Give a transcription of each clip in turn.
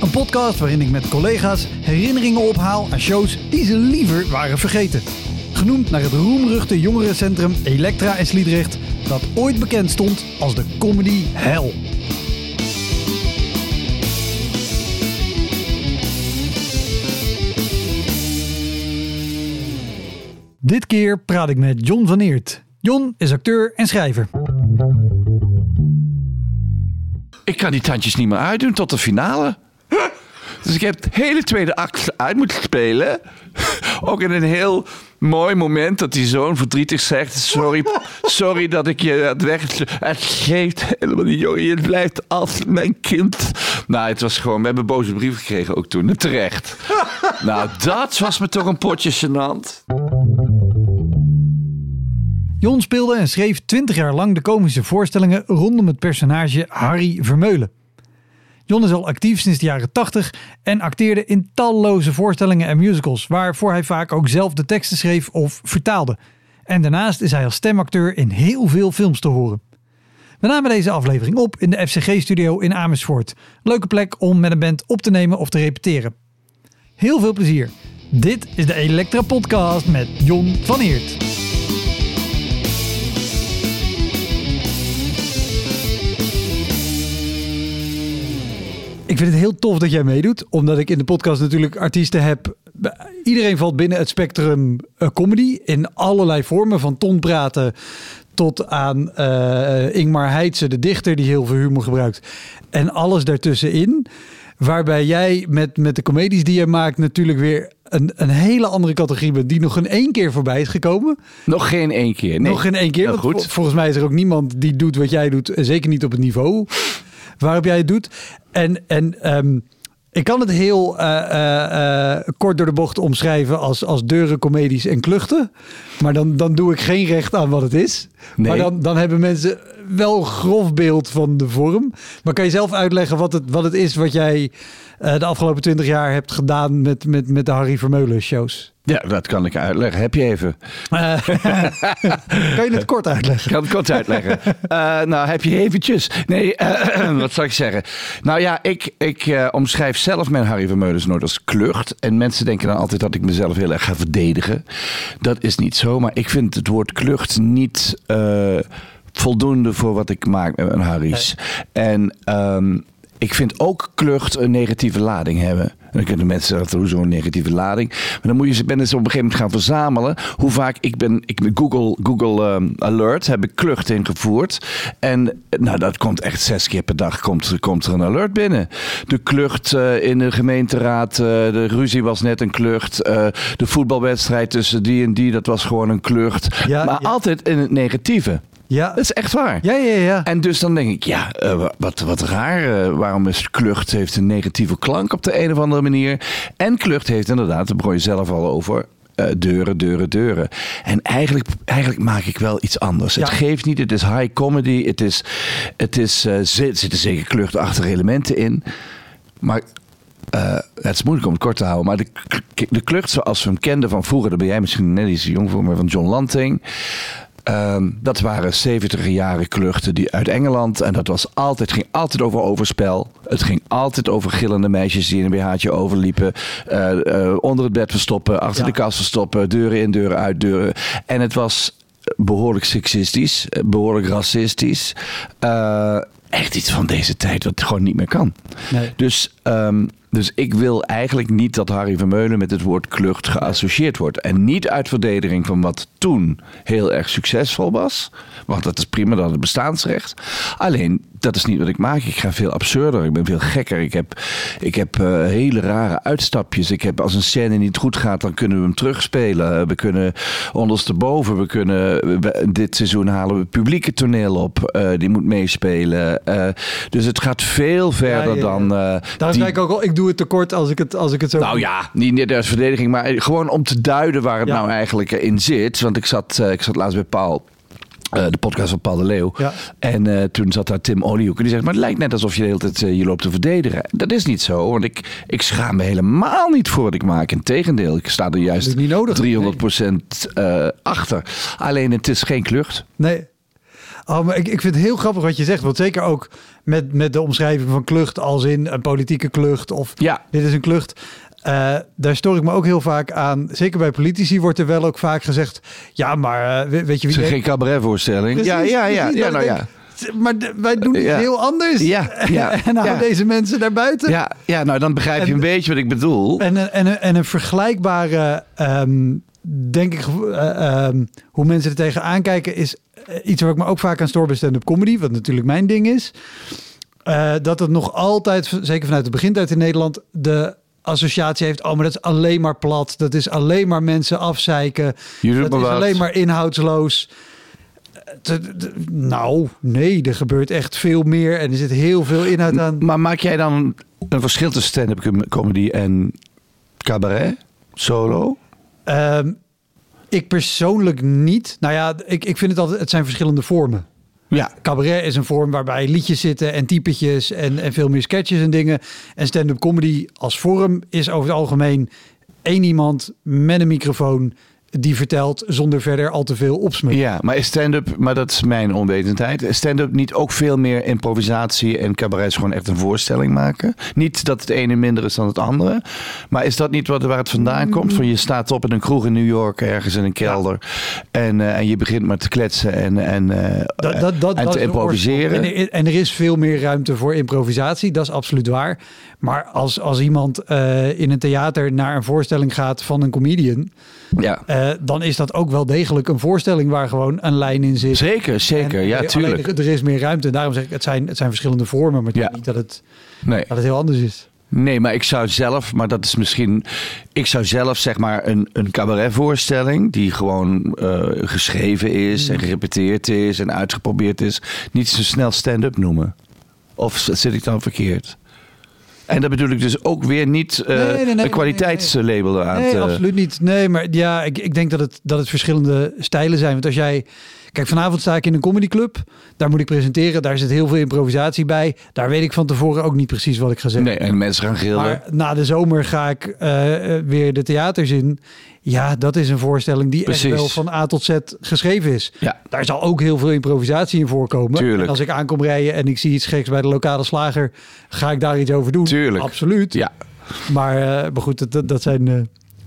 Een podcast waarin ik met collega's herinneringen ophaal aan shows die ze liever waren vergeten. Genoemd naar het roemruchte jongerencentrum Elektra in Sliedrecht, dat ooit bekend stond als de comedy hell. Dit keer praat ik met John van Eert. John is acteur en schrijver. Ik kan die tandjes niet meer uitdoen tot de finale. Dus ik heb het hele tweede act uit moeten spelen. Ook in een heel mooi moment dat die zoon verdrietig zegt... Sorry, sorry dat ik je het weg... Het geeft helemaal niet, jongen. Je blijft als mijn kind. Nou, het was gewoon... We hebben boze brief gekregen ook toen. Terecht. Nou, dat was me toch een potje gênant. John speelde en schreef 20 jaar lang de komische voorstellingen rondom het personage Harry Vermeulen. John is al actief sinds de jaren 80 en acteerde in talloze voorstellingen en musicals, waarvoor hij vaak ook zelf de teksten schreef of vertaalde. En daarnaast is hij als stemacteur in heel veel films te horen. We namen deze aflevering op in de FCG-studio in Amersfoort. Leuke plek om met een band op te nemen of te repeteren. Heel veel plezier. Dit is de Elektra Podcast met John van Eert. Ik vind het heel tof dat jij meedoet, omdat ik in de podcast natuurlijk artiesten heb. Iedereen valt binnen het spectrum uh, comedy in allerlei vormen, van tonpraten tot aan uh, Ingmar Heitse, de dichter die heel veel humor gebruikt. En alles daartussenin. Waarbij jij met, met de comedies die je maakt natuurlijk weer een, een hele andere categorie bent die nog in één keer voorbij is gekomen. Nog geen één keer. Nee. Nog geen één keer. Nou, goed. Volgens mij is er ook niemand die doet wat jij doet. Zeker niet op het niveau waarop jij het doet. En, en um, ik kan het heel uh, uh, uh, kort door de bocht omschrijven als, als deuren, comedies en kluchten. Maar dan, dan doe ik geen recht aan wat het is. Nee. Maar dan, dan hebben mensen wel een grof beeld van de vorm. Maar kan je zelf uitleggen wat het, wat het is wat jij de afgelopen twintig jaar hebt gedaan met, met, met de Harry Vermeulen shows? Ja, dat kan ik uitleggen. Heb je even? Uh, kan je het kort uitleggen? Ik kan het kort uitleggen. Uh, nou, heb je eventjes? Nee, uh, wat zal ik zeggen? Nou ja, ik, ik omschrijf zelf mijn Harry Vermeulens nooit als klucht. En mensen denken dan altijd dat ik mezelf heel erg ga verdedigen. Dat is niet zo, maar ik vind het woord klucht niet voldoende voor wat ik maak met mijn Harry's. En um, ik vind ook klucht een negatieve lading hebben. En dan kunnen mensen zeggen, hoezo een negatieve lading? Maar dan moet je ze ben op een gegeven moment gaan verzamelen. Hoe vaak ik ben, ik met Google, Google um, Alert heb ik klucht ingevoerd. En nou, dat komt echt zes keer per dag komt, komt er een alert binnen. De klucht uh, in de gemeenteraad, uh, de ruzie was net een klucht. Uh, de voetbalwedstrijd tussen die en die, dat was gewoon een klucht. Ja, maar ja. altijd in het negatieve. Ja. Dat is echt waar. Ja, ja, ja. En dus dan denk ik, ja, uh, wat, wat raar. Uh, waarom is klucht heeft een negatieve klank op de een of andere manier. En klucht heeft inderdaad, daar begon je zelf al over, uh, deuren, deuren, deuren. En eigenlijk, eigenlijk maak ik wel iets anders. Ja. Het geeft niet, het is high comedy. Het is, het is, er zitten zeker kluchtachtige elementen in. Maar uh, het is moeilijk om het kort te houden, maar de, de klucht zoals we hem kenden van vroeger, daar ben jij misschien net iets jong voor, maar van John Lanting. Um, dat waren 70 jaren kluchten die uit Engeland. En dat was altijd, ging altijd over overspel. Het ging altijd over gillende meisjes die in een BH'tje overliepen. Uh, uh, onder het bed verstoppen, achter ja. de kast verstoppen. Deuren in, deuren uit, deuren. En het was behoorlijk seksistisch, behoorlijk racistisch. Uh, echt iets van deze tijd wat gewoon niet meer kan. Nee. Dus um, Dus ik wil eigenlijk niet dat Harry Vermeulen met het woord klucht geassocieerd wordt. En niet uit verdediging van wat toen heel erg succesvol was. Want dat is prima, dat het bestaansrecht. Alleen, dat is niet wat ik maak. Ik ga veel absurder, ik ben veel gekker. Ik heb, ik heb uh, hele rare uitstapjes. Ik heb als een scène niet goed gaat, dan kunnen we hem terugspelen. We kunnen ondersteboven, we kunnen we, dit seizoen halen we publieke toneel op. Uh, die moet meespelen. Uh, dus het gaat veel verder ja, ja, ja. dan. Daarom zei ik ook al, ik doe het tekort als ik het, als ik het zo. Nou ja, niet net als verdediging, maar gewoon om te duiden waar het nou eigenlijk in zit. Want ik zat, ik zat laatst bij Paul. Uh, de podcast van Paul de Leeuw. Ja. En uh, toen zat daar Tim Oliehoek. En die zegt, maar het lijkt net alsof je de hele tijd uh, je loopt te verdedigen. Dat is niet zo. Want ik, ik schaam me helemaal niet voor wat ik maak. Integendeel, ik sta er juist niet nodig, 300 nee. achter. Alleen het is geen klucht. Nee. Oh, maar ik, ik vind het heel grappig wat je zegt. Want zeker ook met, met de omschrijving van klucht als in een politieke klucht. Of ja. dit is een klucht. Uh, daar stoor ik me ook heel vaak aan. Zeker bij politici wordt er wel ook vaak gezegd... ja, maar uh, weet je wie... Het is geen cabaretvoorstelling. Ja, ja, ja. ja, nou ja. Maar wij doen het ja. heel anders. Ja, ja, en houden ja. deze mensen daar buiten. Ja, ja nou dan begrijp je en, een beetje wat ik bedoel. En, en, en een vergelijkbare, um, denk ik, uh, um, hoe mensen er tegenaan kijken... is iets waar ik me ook vaak aan stoor bij stand-up comedy. Wat natuurlijk mijn ding is. Uh, dat het nog altijd, zeker vanuit de begintijd in Nederland... de associatie heeft. Oh, maar dat is alleen maar plat. Dat is alleen maar mensen afzeiken. Dat is alleen maar inhoudsloos. Nou, nee, er gebeurt echt veel meer en er zit heel veel inhoud aan. Maar maak jij dan een verschil tussen stand-up comedy en cabaret, solo? Um, ik persoonlijk niet. Nou ja, ik, ik vind het altijd, het zijn verschillende vormen. Ja. Cabaret is een vorm waarbij liedjes zitten en typetjes en, en veel meer sketches en dingen. En stand-up comedy als vorm is over het algemeen één iemand met een microfoon die vertelt zonder verder al te veel opsmukken. Ja, maar is stand-up, maar dat is mijn onwetendheid, is stand-up niet ook veel meer improvisatie en cabaret is gewoon echt een voorstelling maken? Niet dat het ene minder is dan het andere, maar is dat niet wat, waar het vandaan komt? Van je staat op in een kroeg in New York, ergens in een kelder, ja. en, uh, en je begint maar te kletsen en, en, uh, dat, dat, dat, en te improviseren. En er, en er, is veel meer ruimte voor improvisatie, dat is absoluut waar. Maar als, als iemand uh, in een theater naar een voorstelling gaat van een comedian, ja. Uh, dan is dat ook wel degelijk een voorstelling waar gewoon een lijn in zit. Zeker, zeker. En, ja, tuurlijk. Er, er is meer ruimte. En daarom zeg ik, het zijn, het zijn verschillende vormen, maar ja. niet dat het, nee. dat het heel anders is. Nee, maar ik zou zelf, maar dat is misschien. Ik zou zelf zeg maar een, een cabaretvoorstelling. die gewoon uh, geschreven is en gerepeteerd is en uitgeprobeerd is. niet zo snel stand-up noemen. Of zit ik dan verkeerd? En dat bedoel ik dus ook weer niet uh, nee, nee, nee, een kwaliteitslabel aan nee, te... absoluut niet. Nee, maar ja, ik, ik denk dat het, dat het verschillende stijlen zijn. Want als jij... Kijk, vanavond sta ik in een comedyclub. Daar moet ik presenteren. Daar zit heel veel improvisatie bij. Daar weet ik van tevoren ook niet precies wat ik ga zeggen. Nee, en mensen gaan gillen. Maar na de zomer ga ik uh, weer de theaters in. Ja, dat is een voorstelling die Precies. echt wel van A tot Z geschreven is. Ja. Daar zal ook heel veel improvisatie in voorkomen. Tuurlijk. En als ik aankom rijden en ik zie iets geks bij de lokale slager, ga ik daar iets over doen. Tuurlijk. Absoluut. Ja. Maar, uh, maar goed, dat, dat zijn. Uh...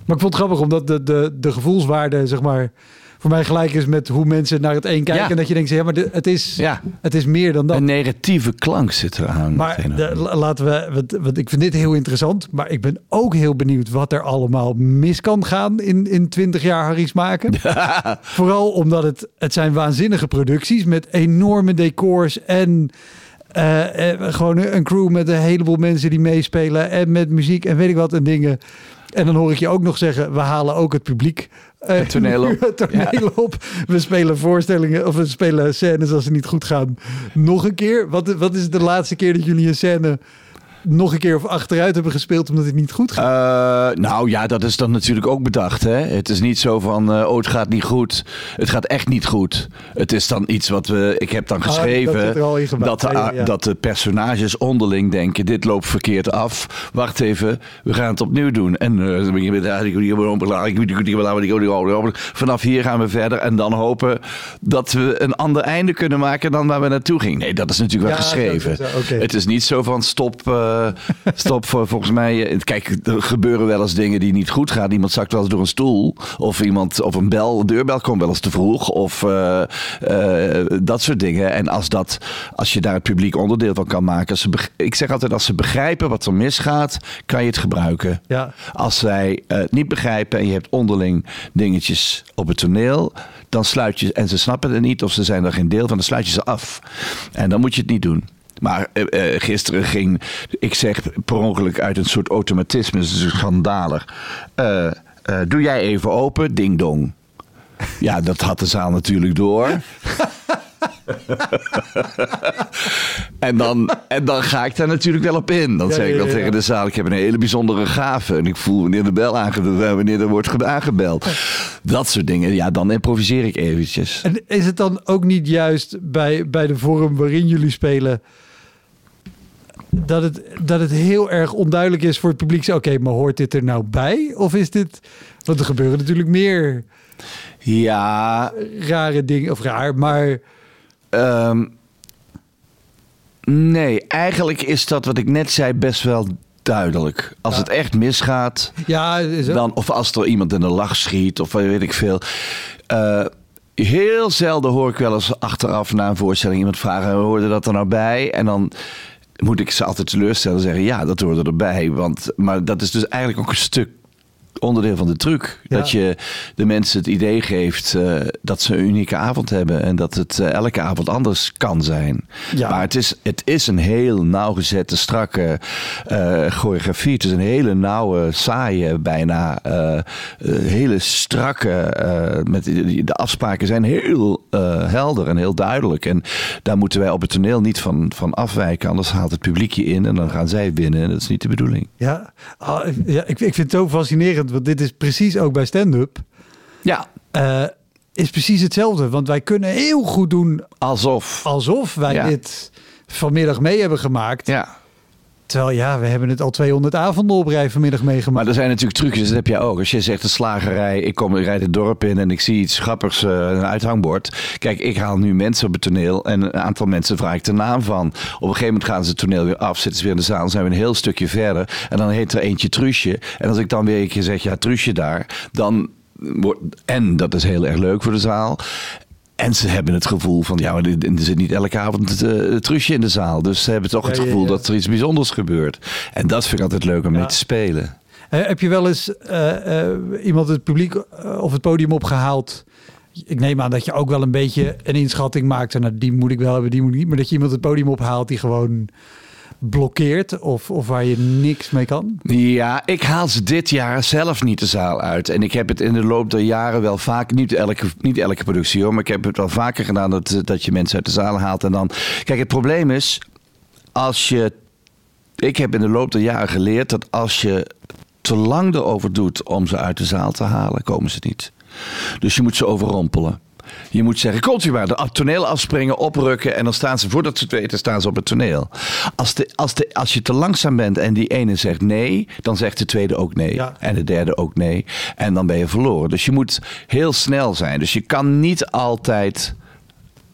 Maar ik vond het grappig omdat de, de, de gevoelswaarde, zeg maar, voor mij gelijk is met hoe mensen naar het een kijken. Ja. En dat je denkt, ja, maar het, is, Ja. het is meer dan dat. Een negatieve klank zit eraan. Maar de, laten we, want, want ik vind dit heel interessant, maar ik ben ook heel benieuwd wat er allemaal mis kan gaan in, in 20 jaar Harry's maken. Vooral omdat het, het zijn waanzinnige producties met enorme decors en eh, gewoon een crew met een heleboel mensen die meespelen en met muziek en weet ik wat en dingen. En dan hoor ik je ook nog zeggen, we halen ook het publiek eh, Het toneel op. het toneel op. We spelen voorstellingen of we spelen scènes als ze niet goed gaan. Nog een keer. Wat, wat is de laatste keer dat jullie een scène nog een keer of achteruit hebben gespeeld omdat het niet goed gaat? Uh, nou ja, dat is dan natuurlijk ook bedacht. Hè? Het is niet zo van, uh, oh, het gaat niet goed. Het gaat echt niet goed. Het is dan iets wat we, ik heb dan geschreven, Ah, dat er dat, de, Ja, ja, ja. dat de personages onderling denken, dit loopt verkeerd af. Wacht even, we gaan het opnieuw doen. En uh, vanaf hier gaan we verder en dan hopen dat we een ander einde kunnen maken dan waar we naartoe gingen. Nee, dat is natuurlijk wel Ja, geschreven. is, uh. Het is niet zo van stop, uh, eh, stop voor volgens mij. eh, Kijk, er gebeuren wel eens dingen die niet goed gaan. Iemand zakt wel eens door een stoel. Of iemand, of een bel, een deurbel komt wel eens te vroeg. Of eh, dat soort dingen. En als, dat, als je daar het publiek onderdeel van kan maken. Ze ik zeg altijd, als ze begrijpen wat er misgaat, kan je het gebruiken. Ja. Als zij het niet begrijpen en je hebt onderling dingetjes op het toneel, dan sluit je, en ze snappen het niet of ze zijn er geen deel van, dan sluit je ze af. En dan moet je het niet doen. Maar eh, eh, gisteren ging, ik zeg per ongeluk uit een soort automatisme, dat is schandalig. Eh, eh, doe jij even open, ding dong. Ja, dat had de zaal natuurlijk door. en, dan, en dan ga ik daar natuurlijk wel op in. Dan Ja, zeg ik wel ja, tegen de zaal: ik heb een hele bijzondere gave. En ik voel wanneer de bel aangebeld wanneer er wordt aangebeld. Dat soort dingen. Ja, dan improviseer ik eventjes. En is het dan ook niet juist bij, bij de vorm waarin jullie spelen... Dat het, dat het heel erg onduidelijk is voor het publiek. Oké, maar hoort dit er nou bij? Of is dit... Want er gebeuren natuurlijk meer Ja, rare dingen. Of raar, maar... Ehm, nee, eigenlijk is dat wat ik net zei best wel duidelijk. Als het echt misgaat, Ja, is dan, of als er iemand in de lach schiet, of weet ik veel. Eh, heel zelden hoor ik wel eens achteraf na een voorstelling iemand vragen: hoorde dat er nou bij? En dan moet ik ze altijd teleurstellen en zeggen: ja, dat hoorde erbij. Want, maar dat is dus eigenlijk ook een stuk onderdeel van de truc. Ja. Dat je de mensen het idee geeft eh, dat ze een unieke avond hebben. En dat het eh, elke avond anders kan zijn. Ja. Maar het is, het is een heel nauwgezette, strakke eh, choreografie. Het is een hele nauwe, saaie, bijna hele strakke. met, de afspraken zijn heel helder en heel duidelijk. En daar moeten wij op het toneel niet van, van afwijken. Anders haalt het publiek je in en dan gaan zij winnen. En dat is niet de bedoeling. Ja, Ah, ik- ja ik, ik vind het zo fascinerend, want dit is precies ook bij stand-up. Ja, eh, is precies hetzelfde, want wij kunnen heel goed doen alsof. alsof wij Ja. dit vanmiddag mee hebben gemaakt. Ja. Terwijl ja, we hebben het al 200 avonden op rij vanmiddag Maar meegemaakt. er zijn natuurlijk trucjes, dat heb jij ook. Als je zegt een slagerij, ik kom, ik rijd het dorp in en ik zie iets grappigs, eh, een uithangbord. Kijk, ik haal nu mensen op het toneel en een aantal mensen vraag ik de naam van. Op een gegeven moment gaan ze het toneel weer af, zitten ze weer in de zaal, zijn we een heel stukje verder. En dan heet er eentje Truusje. En als ik dan weer een keer zeg, ja, Truusje daar, dan wordt, en dat is heel erg leuk voor de zaal. En ze hebben het gevoel van, ja, maar er zit niet elke avond eh, het Truusje in de zaal. Dus ze hebben toch het Ja, gevoel ja. dat er iets bijzonders gebeurt. En dat vind ik altijd leuk om mee te spelen. Heb je wel eens eh, eh, iemand het publiek of het podium opgehaald? Ik neem aan dat je ook wel een beetje een inschatting maakt. van, Nou, die moet ik wel hebben, die moet ik niet. Maar dat je iemand het podium ophaalt die gewoon blokkeert of, of waar je niks mee kan. Ja, ik haal ze dit jaar zelf niet de zaal uit. En ik heb het in de loop der jaren wel vaak, niet elke, niet elke productie hoor, maar ik heb het wel vaker gedaan dat, dat je mensen uit de zaal haalt. En dan, kijk, het probleem is, als je, ik heb in de loop der jaren geleerd dat als je te lang erover doet om ze uit de zaal te halen, komen ze niet. Dus je moet ze overrompelen. Je moet zeggen, komt u maar, de toneel afspringen, oprukken en dan staan ze, voordat ze het weten, staan ze op het toneel. Als, de, als, de, als je te langzaam bent en die ene zegt nee, dan zegt de tweede ook nee. Ja. En de derde ook nee. En dan ben je verloren. Dus je moet heel snel zijn. Dus je kan niet altijd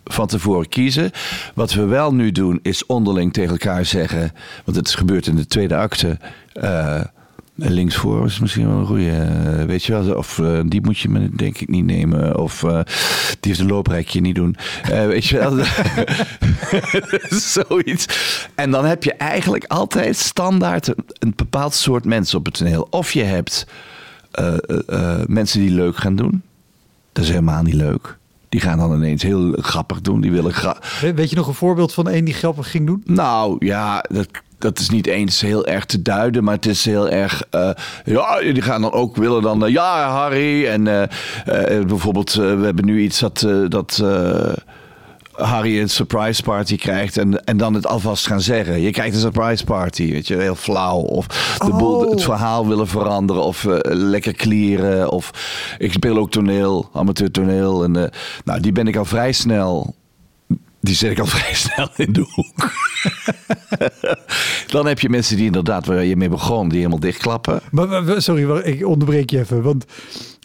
van tevoren kiezen. Wat we wel nu doen, is onderling tegen elkaar zeggen. Want het is gebeurd in de tweede acte. eh, linksvoor is misschien wel een goede. eh, weet je wel, of eh, die moet je me denk ik niet nemen. Of eh, die heeft een looprijkje niet doen. Weet je wel. Zoiets. En dan heb je eigenlijk altijd standaard een, een bepaald soort mensen op het toneel. Of je hebt mensen die leuk gaan doen. Dat is helemaal niet leuk. Die gaan dan ineens heel grappig doen. Die willen gra We- Weet je nog een voorbeeld van een die grappig ging doen? nou ja, dat, dat is niet eens heel erg te duiden, maar het is heel erg. eh, ja, die gaan dan ook willen dan. eh, ja, Harry. En eh, bijvoorbeeld, we hebben nu iets dat. dat Harry een surprise party krijgt en, en dan het alvast gaan zeggen. Je krijgt een surprise party, weet je, heel flauw. Of de boel, Oh. het verhaal willen veranderen of lekker klieren. Of ik speel ook toneel, amateur toneel. En nou, die ben ik al vrij snel die zet ik al vrij snel in de hoek. Dan heb je mensen die inderdaad, waar je mee begon, die helemaal dichtklappen. Maar, sorry, ik onderbreek je even. Want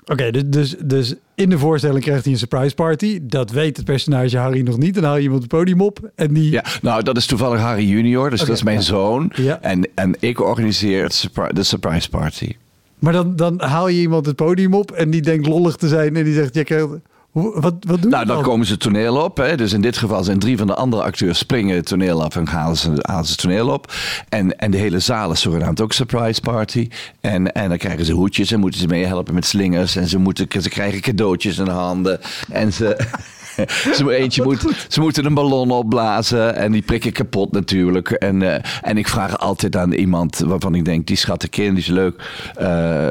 Oké, dus, dus, dus in de voorstelling krijgt hij een surprise party. Dat weet het personage Harry nog niet. Dan haal je iemand het podium op en die... Ja, nou, dat is toevallig Harry junior, dus dat is mijn ja. zoon. Ja. En, en ik organiseer het surpri- de surprise party. Maar dan, dan haal je iemand het podium op en die denkt lollig te zijn. En die zegt, jij krijgt... Hoe, wat, wat doe Nou, dan dan? komen ze het toneel op. Hè. Dus in dit geval zijn drie van de andere acteurs springen het toneel af en halen ze, halen ze het toneel op. En, en de hele zaal is zogenaamd ook surprise party. En, en dan krijgen ze hoedjes en moeten ze meehelpen met slingers. En ze, moeten, ze krijgen cadeautjes in de handen. En ze... Ze, eentje moet, ze moeten een ballon opblazen en die prikken kapot natuurlijk. En, eh, en ik vraag altijd aan iemand waarvan ik denk, die schat kind, die is leuk. Eh,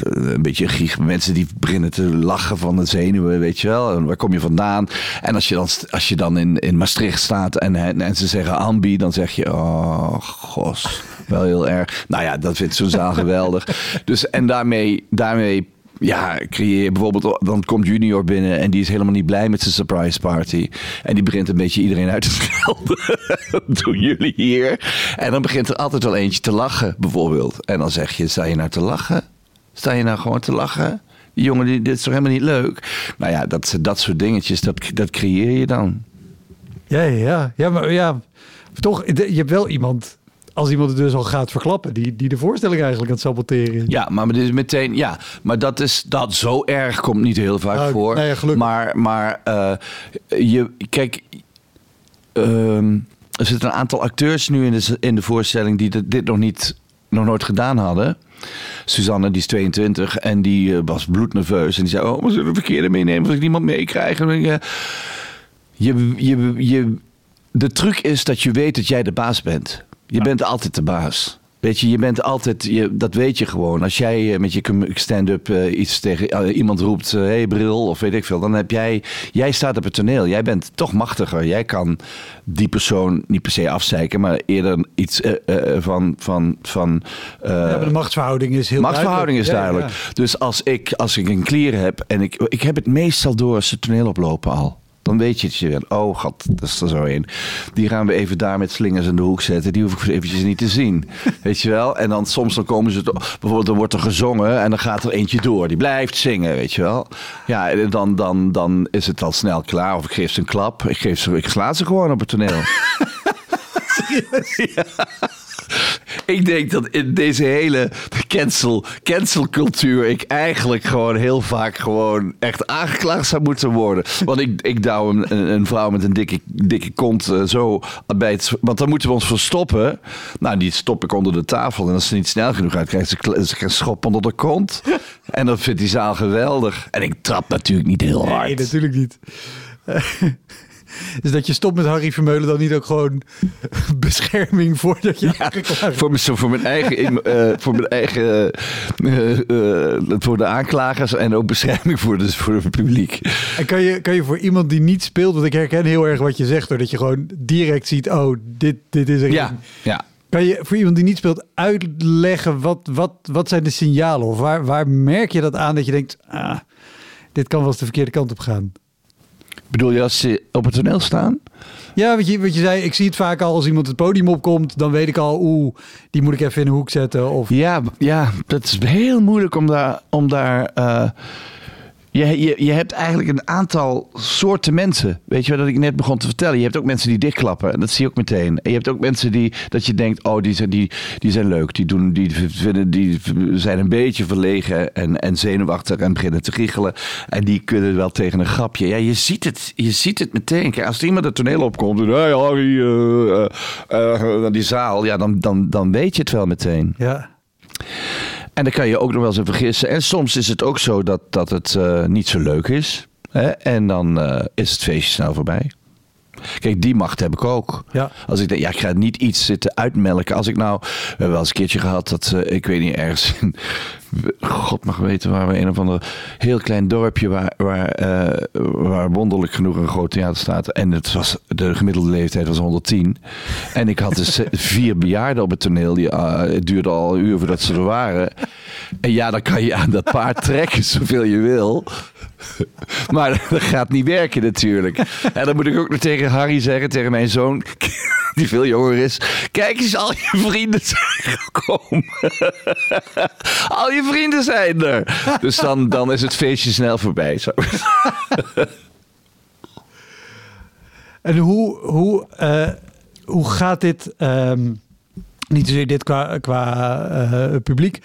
een beetje giech. Mensen die beginnen te lachen van de zenuwen, weet je wel. En waar kom je vandaan? En als je dan, als je dan in, in Maastricht staat en, en ze zeggen ambi, dan zeg je, oh gos, wel heel erg. Nou ja, dat vindt zo'n zaal geweldig. Dus en daarmee, daarmee ja, creëer bijvoorbeeld, dan komt Junior binnen en die is helemaal niet blij met zijn surprise party. En die begint een beetje iedereen uit te schelden. Doen jullie hier? En dan begint er altijd wel eentje te lachen, bijvoorbeeld. En dan zeg je, sta je nou te lachen? Sta je nou gewoon te lachen? Die jongen, dit is toch helemaal niet leuk? Nou ja, dat, dat soort dingetjes, dat, dat creëer je dan. Ja, ja. ja, maar ja, toch, je hebt wel iemand, als iemand het dus al gaat verklappen, die, die de voorstelling eigenlijk aan het saboteren is. Ja, maar dit is meteen. Ja, maar dat is dat zo erg komt niet heel vaak Nou, voor. nou ja, gelukkig. maar maar eh, je kijk. ehm, er zitten een aantal acteurs nu in de, in de voorstelling die dit, dit nog niet nog nooit gedaan hadden. Suzanne, die is 22 en die eh, was bloednerveus. En die zei: Oh, we zullen verkeerde meenemen als ik niemand meekrijg. En dan denk ik, eh, je, je, je, de truc is dat je weet dat jij de baas bent. Je bent altijd de baas. Weet je, je bent altijd, je, dat weet je gewoon. Als jij eh, met je stand-up eh, iets tegen eh, iemand roept, hé hey, bril, of weet ik veel, dan heb jij, jij staat op het toneel. Jij bent toch machtiger. Jij kan die persoon niet per se afzeiken, maar eerder iets van, van, van Ja, de machtsverhouding is heel Machtsverhouding is duidelijk. duidelijk. Ja, ja. Dus als ik, als ik een klier heb en ik, ik heb het meestal door als ze het toneel oplopen al. Dan weet je het je wel. Oh god, dat is er zo een. Die gaan we even daar met slingers in de hoek zetten. Die hoef ik eventjes niet te zien. Weet je wel? En dan soms dan komen ze... Bijvoorbeeld dan wordt er gezongen en dan gaat er eentje door. Die blijft zingen, weet je wel? Ja, en dan, dan, dan is het al snel klaar. Of ik geef ze een klap. Ik, geef ze, ik sla ze gewoon op het toneel. Ik denk dat in deze hele cancel, cancelcultuur ik eigenlijk gewoon heel vaak gewoon echt aangeklaagd zou moeten worden. Want ik, ik douw een, een, vrouw met een dikke, dikke kont eh, zo bij het... Want dan moeten we ons verstoppen. Nou, die stop ik onder de tafel. En als ze niet snel genoeg uit krijgt, ze, ze een schop onder de kont. En dat vindt die zaal geweldig. En ik trap natuurlijk niet heel hard. Nee, natuurlijk niet. Dus dat je stopt met Harry Vermeulen dan niet ook gewoon bescherming voordat je Ja, voor, mijn- voor mijn eigen, eh, voor mijn eigen, eh, eh, voor de aanklagers en ook bescherming voor, de, voor het publiek. En kan je, kan je voor iemand die niet speelt, want ik herken heel erg wat je zegt, hoor, dat je gewoon direct ziet, oh, dit, dit is er. Ja, ja. Kan je voor iemand die niet speelt uitleggen wat, wat, wat zijn de signalen? Of waar, waar merk je dat aan dat je denkt, ah, dit kan wel eens de verkeerde kant op gaan? Bedoel je als ze op het toneel staan? Ja, wat je, wat je zei, ik zie het vaak al als iemand het podium opkomt, dan weet ik al, oeh, die moet ik even in een hoek zetten. Of Ja, ja, dat is heel moeilijk om daar. Om daar eh, je, je, je hebt eigenlijk een aantal soorten mensen. Weet je wat ik net begon te vertellen? Je hebt ook mensen die dichtklappen. En dat zie je ook meteen. En je hebt ook mensen die dat je denkt: oh, die zijn, die, die zijn leuk. Die, doen, die, vinden, die zijn een beetje verlegen en, en zenuwachtig en beginnen te giechelen. En die kunnen wel tegen een grapje. Ja, je ziet het, je ziet het meteen. Als er iemand het toneel opkomt en hey Harry, naar die zaal, ja, dan, dan, dan weet je het wel meteen. ja. En dan kan je ook nog wel eens in vergissen. En soms is het ook zo dat, dat het eh, niet zo leuk is. Hè? En dan eh, is het feestje snel voorbij. Kijk, die macht heb ik ook. Ja. Als ik denk, ja, ik ga niet iets zitten uitmelken. Als ik nou, we hebben wel eens een keertje gehad dat, eh, ik weet niet, ergens in, God mag weten waar we een of ander heel klein dorpje waar, waar, eh, waar wonderlijk genoeg een groot theater staat. En het was, de gemiddelde leeftijd was 110. En ik had dus vier bejaarden op het toneel. Die, eh, het duurde al een uur voordat ze er waren. En ja, dan kan je aan dat paard trekken zoveel je wil. Maar dat gaat niet werken natuurlijk. En dan moet ik ook nog tegen Harry zeggen, tegen mijn zoon. die veel jonger is. Kijk eens, al je vrienden zijn gekomen. al je vrienden zijn er. Dus dan, dan is het feestje snel voorbij. Zo. En hoe, hoe, eh, hoe gaat dit, ehm, niet zozeer dit qua, qua eh, publiek,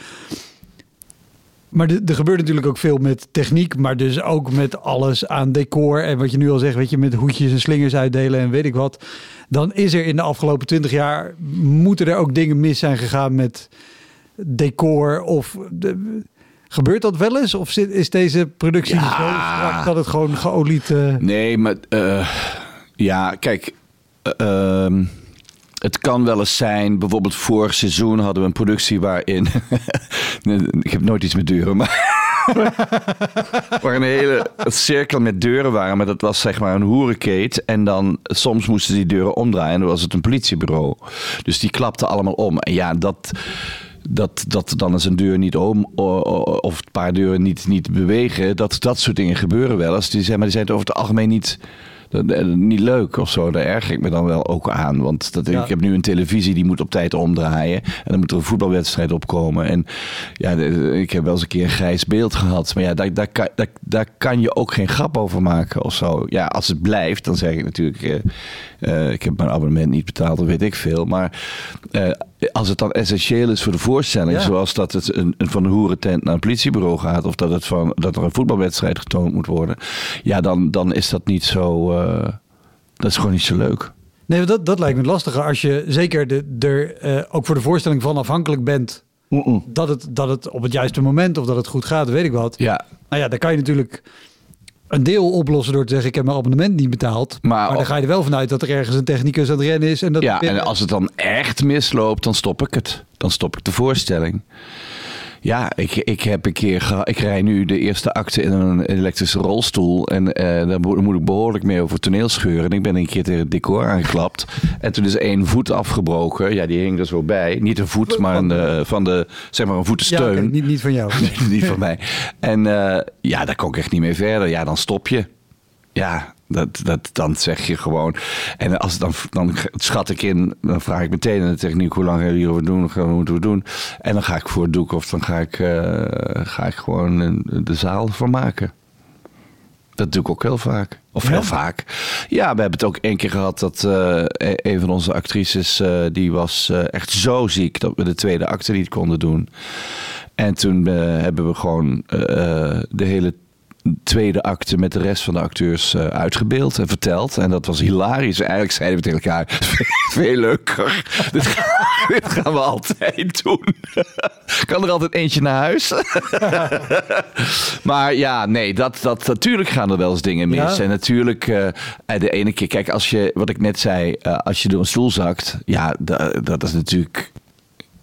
maar er gebeurt natuurlijk ook veel met techniek, maar dus ook met alles aan decor. En wat je nu al zegt, weet je, met hoedjes en slingers uitdelen en weet ik wat. Dan is er in de afgelopen twintig jaar, moeten er ook dingen mis zijn gegaan met decor of... De, Gebeurt dat wel eens? Of is deze productie Ja. zo strak dat het gewoon geolied... eh, Nee, maar eh, ja, kijk. eh, ehm, het kan wel eens zijn, bijvoorbeeld vorig seizoen hadden we een productie waarin. Ik heb nooit iets met deuren, maar. waar een hele cirkel met deuren waren, maar dat was zeg maar een hoerenkeet. En dan soms moesten die deuren omdraaien en dan was het een politiebureau. Dus die klapten allemaal om. En ja, dat. Dat, dat dan is een deur niet om of een paar deuren niet, niet bewegen. Dat, dat soort dingen gebeuren wel eens. Die zijn, maar die zijn over het algemeen niet, eh, niet leuk of zo. Daar erger ik me dan wel ook aan. Want dat, Ja. ik heb nu een televisie die moet op tijd omdraaien. En dan moet er een voetbalwedstrijd opkomen. En ja, ik heb wel eens een keer een grijs beeld gehad. Maar ja, daar, daar, kan, daar, daar kan je ook geen grap over maken of zo. Ja, als het blijft, dan zeg ik natuurlijk... eh, eh, ik heb mijn abonnement niet betaald, dat weet ik veel. Maar als het dan essentieel is voor de voorstelling... Ja. zoals dat het een, een van de hoerentent naar een politiebureau gaat... of dat, het van, dat er een voetbalwedstrijd getoond moet worden... ja, dan, dan is dat niet zo... eh, dat is gewoon niet zo leuk. Nee, dat, dat lijkt me lastiger als je zeker de, er eh, ook voor de voorstelling van afhankelijk bent dat het, dat het op het juiste moment of dat het goed gaat, weet ik wat. Ja, Nou ja, dan kan je natuurlijk een deel oplossen door te zeggen ik heb mijn abonnement niet betaald. Maar- Maar, dan ga je er wel vanuit dat er ergens een technicus aan het rennen is. En dat Ja, en als het dan echt misloopt, dan stop ik het. Dan stop ik de voorstelling. Ja, ik, ik heb een keer geha- Ik rij nu de eerste acte in een elektrische rolstoel. En eh daar mo- moet ik behoorlijk mee over toneel scheuren. En ik ben een keer tegen het decor aangeklapt. en toen is één voet afgebroken. Ja, die hing er zo bij. Niet een voet, maar een, eh, van de, zeg maar een ja, voetensteun. niet, niet van jou. Niet van mij. En eh, ja, daar kon ik echt niet mee verder. Ja, dan stop je. Ja, dat, dat, dan zeg je gewoon. En als dan, dan schat ik in, dan vraag ik meteen aan de techniek hoe lang gaan we hierover doen, wat moeten we doen. En dan ga ik voor het doek of dan ga ik, eh, ga ik gewoon de zaal van maken. Dat doe ik ook heel vaak. Of Ja? heel vaak. Ja, we hebben het ook één keer gehad dat eh, e- een van onze actrices, eh, die was echt zo ziek dat we de tweede acte niet konden doen. En toen hebben we gewoon de hele tweede acte met de rest van de acteurs eh, uitgebeeld en verteld. En dat was hilarisch. Eigenlijk zeiden we tegen elkaar, veel leuker. dit, gaan, dit gaan we altijd doen. kan er altijd eentje naar huis? maar ja, nee, dat, dat, natuurlijk gaan er wel eens dingen mis. Ja. En natuurlijk, eh, eh, de ene keer, kijk, als je, wat ik net zei, als je door een stoel zakt, ja, da- dat is natuurlijk.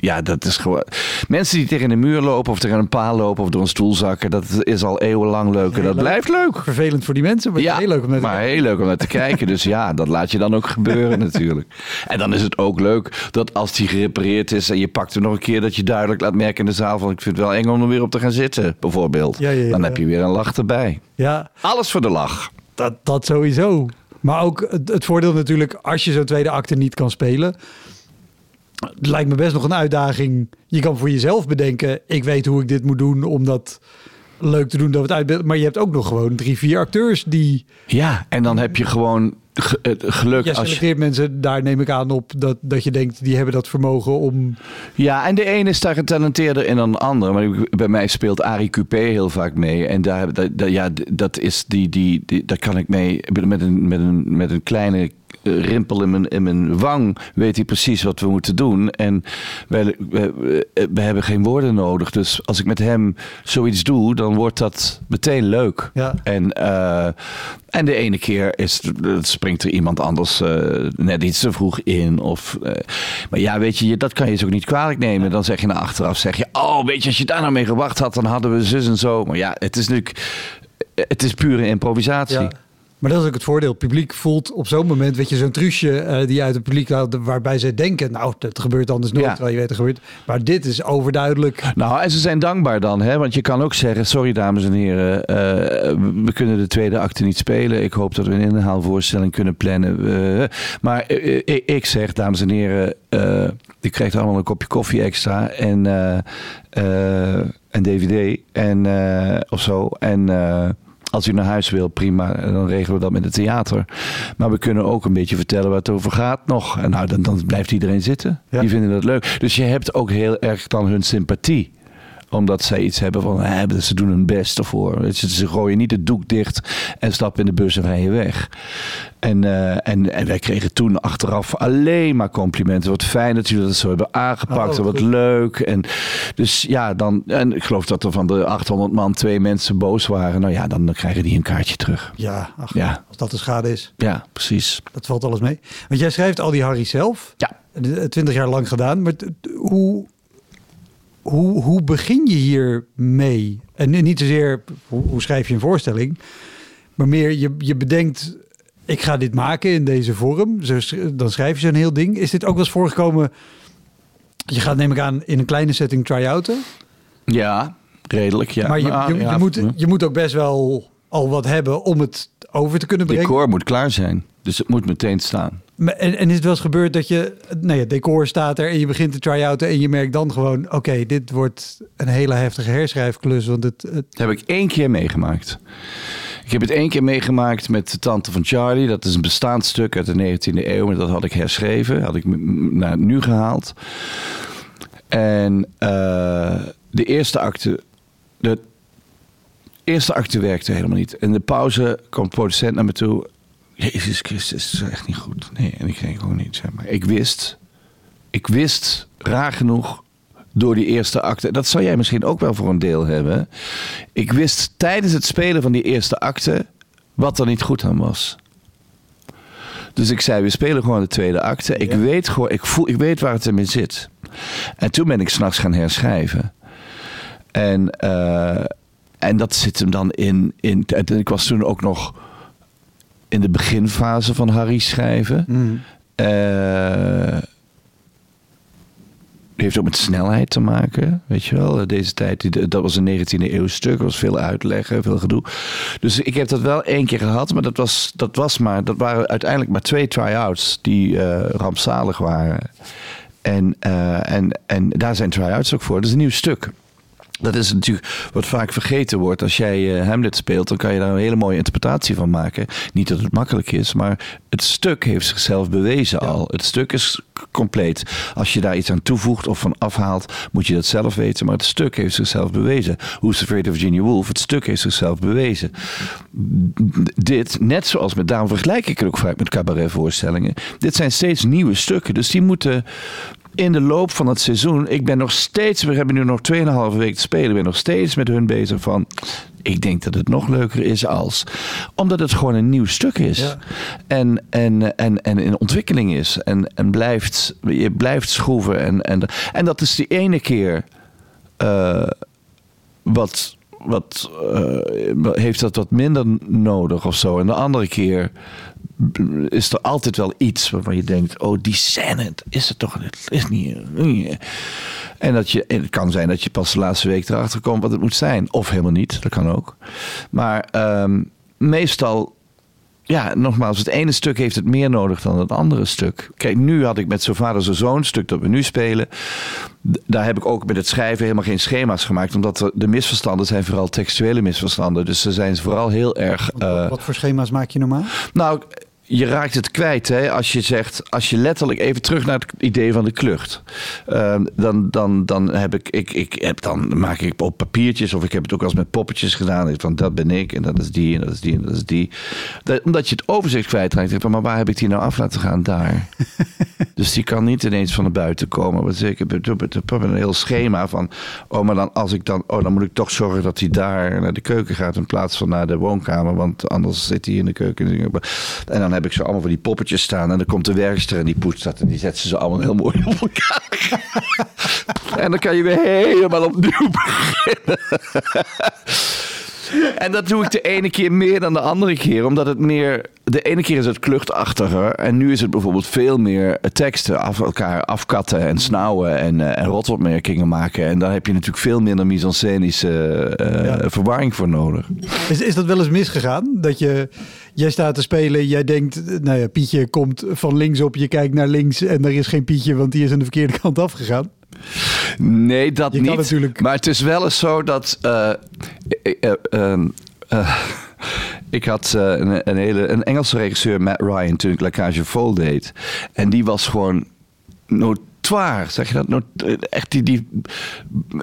Ja, dat is gewoon. Mensen die tegen een muur lopen of tegen een paal lopen of door een stoel zakken, dat is al eeuwenlang leuk. En dat leuk. blijft leuk. Vervelend voor die mensen, maar Ja, heel leuk om naar te maar kijken. heel leuk om naar te kijken. Dus ja, dat laat je dan ook gebeuren natuurlijk. En dan is het ook leuk dat als die gerepareerd is en je pakt hem nog een keer, dat je duidelijk laat merken in de zaal van ik vind het wel eng om er weer op te gaan zitten, bijvoorbeeld. Ja, ja, ja, dan heb je weer een lach erbij. Ja, Alles voor de lach. dat, dat sowieso. Maar ook het, het voordeel natuurlijk, als je zo'n tweede acte niet kan spelen. Het lijkt me best nog een uitdaging. Je kan voor jezelf bedenken, ik weet hoe ik dit moet doen om dat leuk te doen dat we het uitbeelden. Maar je hebt ook nog gewoon drie, vier acteurs die... Ja, en dan heb je gewoon ge- het geluk Jij als je... selecteert mensen, daar neem ik aan op dat, dat je denkt, die hebben dat vermogen om... Ja, en de ene is daar getalenteerder in dan de andere. Maar bij mij speelt Arie Coupé heel vaak mee. En daar, dat, dat- ja, dat is die, die, die, daar kan ik mee met een, met een, met een kleine eh, rimpel in mijn, in mijn wang weet hij precies wat we moeten doen. En wij, we, we hebben geen woorden nodig. Dus als ik met hem zoiets doe, dan wordt dat meteen leuk. Ja. En, eh, en de ene keer is, het- springt er iemand anders eh, net iets te vroeg in. Of, eh, maar ja, weet je, dat kan je zo ook niet kwalijk nemen. Dan zeg je na achteraf, zeg je, oh, weet je, als je daar nou mee gewacht had, dan hadden we zus en zo. Maar ja, het is natuurlijk, het is pure improvisatie. Ja. Maar dat is ook het voordeel. Het publiek voelt op zo'n moment, weet je, zo'n truusje eh, die uit het publiek haalt, waarbij zij denken, nou, dat gebeurt anders nooit, Ja. terwijl je weet dat gebeurt. Maar dit is overduidelijk. Nou, en ze zijn dankbaar dan, hè? want je kan ook zeggen: Sorry, dames en heren, eh, we kunnen de tweede acte niet spelen. Ik hoop dat we een inhaalvoorstelling kunnen plannen. Eh, maar ik, ik zeg, dames en heren, je krijgt allemaal een kopje koffie extra en, eh, eh, en DVD en, of zo. En. Als u naar huis wil, prima, dan regelen we dat met het theater. Maar we kunnen ook een beetje vertellen waar het over gaat nog. En nou, dan, dan blijft iedereen zitten. Ja. Die vinden dat leuk. Dus je hebt ook heel erg dan hun sympathie omdat zij iets hebben van, hè, ze doen hun best ervoor. Ze gooien niet het doek dicht en stappen in de bus en rijden weg. En, eh, en, en wij kregen toen achteraf alleen maar complimenten. Wat fijn dat jullie dat zo hebben aangepakt. Oh, wat goed. leuk. En dus ja, dan, en ik geloof dat er van de 800 man twee mensen boos waren. Nou ja, dan krijgen die een kaartje terug. Ja, ach, Ja. als dat de schade is, Ja, precies. dat valt alles mee. Want jij schrijft al die Harry zelf. Ja. Eh, Twintig jaar lang gedaan. Maar hoe, hoe, hoe begin je hier mee? En niet zozeer hoe, hoe schrijf je een voorstelling, maar meer je, je bedenkt. Ik ga dit maken in deze vorm. Dan schrijf je zo'n heel ding. Is dit ook wel eens voorgekomen? Je gaat neem ik aan in een kleine setting try-outen. Ja, redelijk. Ja. maar je, Nou, je, ja, je, moet, je moet ook best wel al wat hebben om het over te kunnen brengen. decor moet klaar zijn. Dus het moet meteen staan. En, en is het wel eens gebeurd dat je, nee, het decor staat er en je begint te try-outen en je merkt dan gewoon, oké, dit wordt een hele heftige herschrijfklus, want het, het Dat heb ik één keer meegemaakt. Ik heb het één keer meegemaakt met de Tante van Charlie. Dat is een bestaand stuk uit de 19e eeuw. Maar dat had ik herschreven. Had ik naar nu gehaald. En eh, de eerste acte... De eerste acte werkte helemaal niet. In de pauze kwam producent naar me toe. Jezus Christus, dat is echt niet goed. Nee, en ik denk gewoon niet. Zeg maar. Ik wist... Ik wist, raar genoeg, door die eerste acte. Dat zou jij misschien ook wel voor een deel hebben. Ik wist tijdens het spelen van die eerste acte wat er niet goed aan was. Dus ik zei, we spelen gewoon de tweede acte. Ik weet gewoon, ik voel, ik weet waar het in zit. En toen ben ik s'nachts gaan herschrijven. En, eh, en dat zit hem dan in, in. Ik was toen ook nog in de beginfase van Harry schrijven. Eh, heeft ook met snelheid te maken, weet je wel. Deze tijd, dat was een 19e eeuw stuk, was veel uitleggen, veel gedoe. Dus ik heb dat wel één keer gehad, maar dat, was, dat, was maar, dat waren uiteindelijk maar twee try-outs die eh, rampzalig waren. En, eh, en, en daar zijn try-outs ook voor. Dat is een nieuw stuk. Dat is natuurlijk wat vaak vergeten wordt. Als jij eh, Hamlet speelt, dan kan je daar een hele mooie interpretatie van maken. Niet dat het makkelijk is, maar het stuk heeft zichzelf bewezen al. Het stuk is compleet. Als je daar iets aan toevoegt of van afhaalt, moet je dat zelf weten. Maar het stuk heeft zichzelf bewezen. Who's Afraid of Virginia Woolf? Het stuk heeft zichzelf bewezen. Dit, net zoals met, daarom vergelijk ik het ook vaak met cabaretvoorstellingen. Dit zijn steeds nieuwe stukken. Dus die moeten in de loop van het seizoen. Ik ben nog steeds, we hebben nu nog 2,5 weken te spelen. Ik ben nog steeds met hun bezig van. Ik denk dat het nog leuker is als. Omdat het gewoon een nieuw stuk is. Ja. En, en, en, en in ontwikkeling is. En, en blijft, je blijft schroeven. En, en, en dat is die ene keer. eh, wat. Wat eh, heeft dat wat minder nodig of zo? En de andere keer is er altijd wel iets waarvan je denkt: oh, die scène, is het toch? Het is niet. En, dat je, en het kan zijn dat je pas de laatste week erachter komt wat het moet zijn. Of helemaal niet, dat kan ook. Maar ehm, meestal, ja, nogmaals, het ene stuk heeft het meer nodig dan het andere stuk. Kijk, nu had ik met Zo Vader Zo Zoon, stuk dat we nu spelen. Daar heb ik ook met het schrijven helemaal geen schema's gemaakt. Omdat de misverstanden zijn vooral textuele misverstanden. Dus ze zijn vooral heel erg. eh, wat voor schema's maak je normaal? nou, je raakt het kwijt hè, als je zegt, als je letterlijk even terug naar het idee van de klucht. Ehm, dan, dan, dan, heb ik, ik, ik heb, dan maak ik op papiertjes, of ik heb het ook als met poppetjes gedaan. Van dat ben ik en dat is die en dat is die en dat is die. Dat, omdat je het overzicht kwijtraakt. Van, maar waar heb ik die nou af laten gaan? Daar. dus die kan niet ineens van de buiten komen. Want ik heb een heel schema van. Oh, maar dan als ik dan. Oh, dan moet ik toch zorgen dat hij daar naar de keuken gaat in plaats van naar de woonkamer. Want anders zit hij in de keuken. En dan heb ik zo allemaal van die poppetjes staan. En dan komt de werkster en die poetst dat. En die zet ze zo allemaal heel mooi op elkaar. en dan kan je weer helemaal opnieuw beginnen. En dat doe ik de ene keer meer dan de andere keer. Omdat het meer... De ene keer is het kluchtachtiger. En nu is het bijvoorbeeld veel meer teksten. Af elkaar afkatten en snauwen. En, uh, en rotopmerkingen maken. En daar heb je natuurlijk veel minder mise-en-scenische uh, ja. verwarring voor nodig. Is, is dat wel eens misgegaan? Dat je... Jij staat te spelen, jij denkt, nou ja, Pietje komt van links op, je kijkt naar links en er is geen Pietje, want die is aan de verkeerde kant afgegaan. Nee, dat niet. Natuurlijk... Maar het is wel eens zo dat. Uh, uh, ik had een, een, hele, een Engelse regisseur, Matt Ryan, toen ik La Cage Vol deed. En die was gewoon notoire, zeg je dat? Echt, die, die,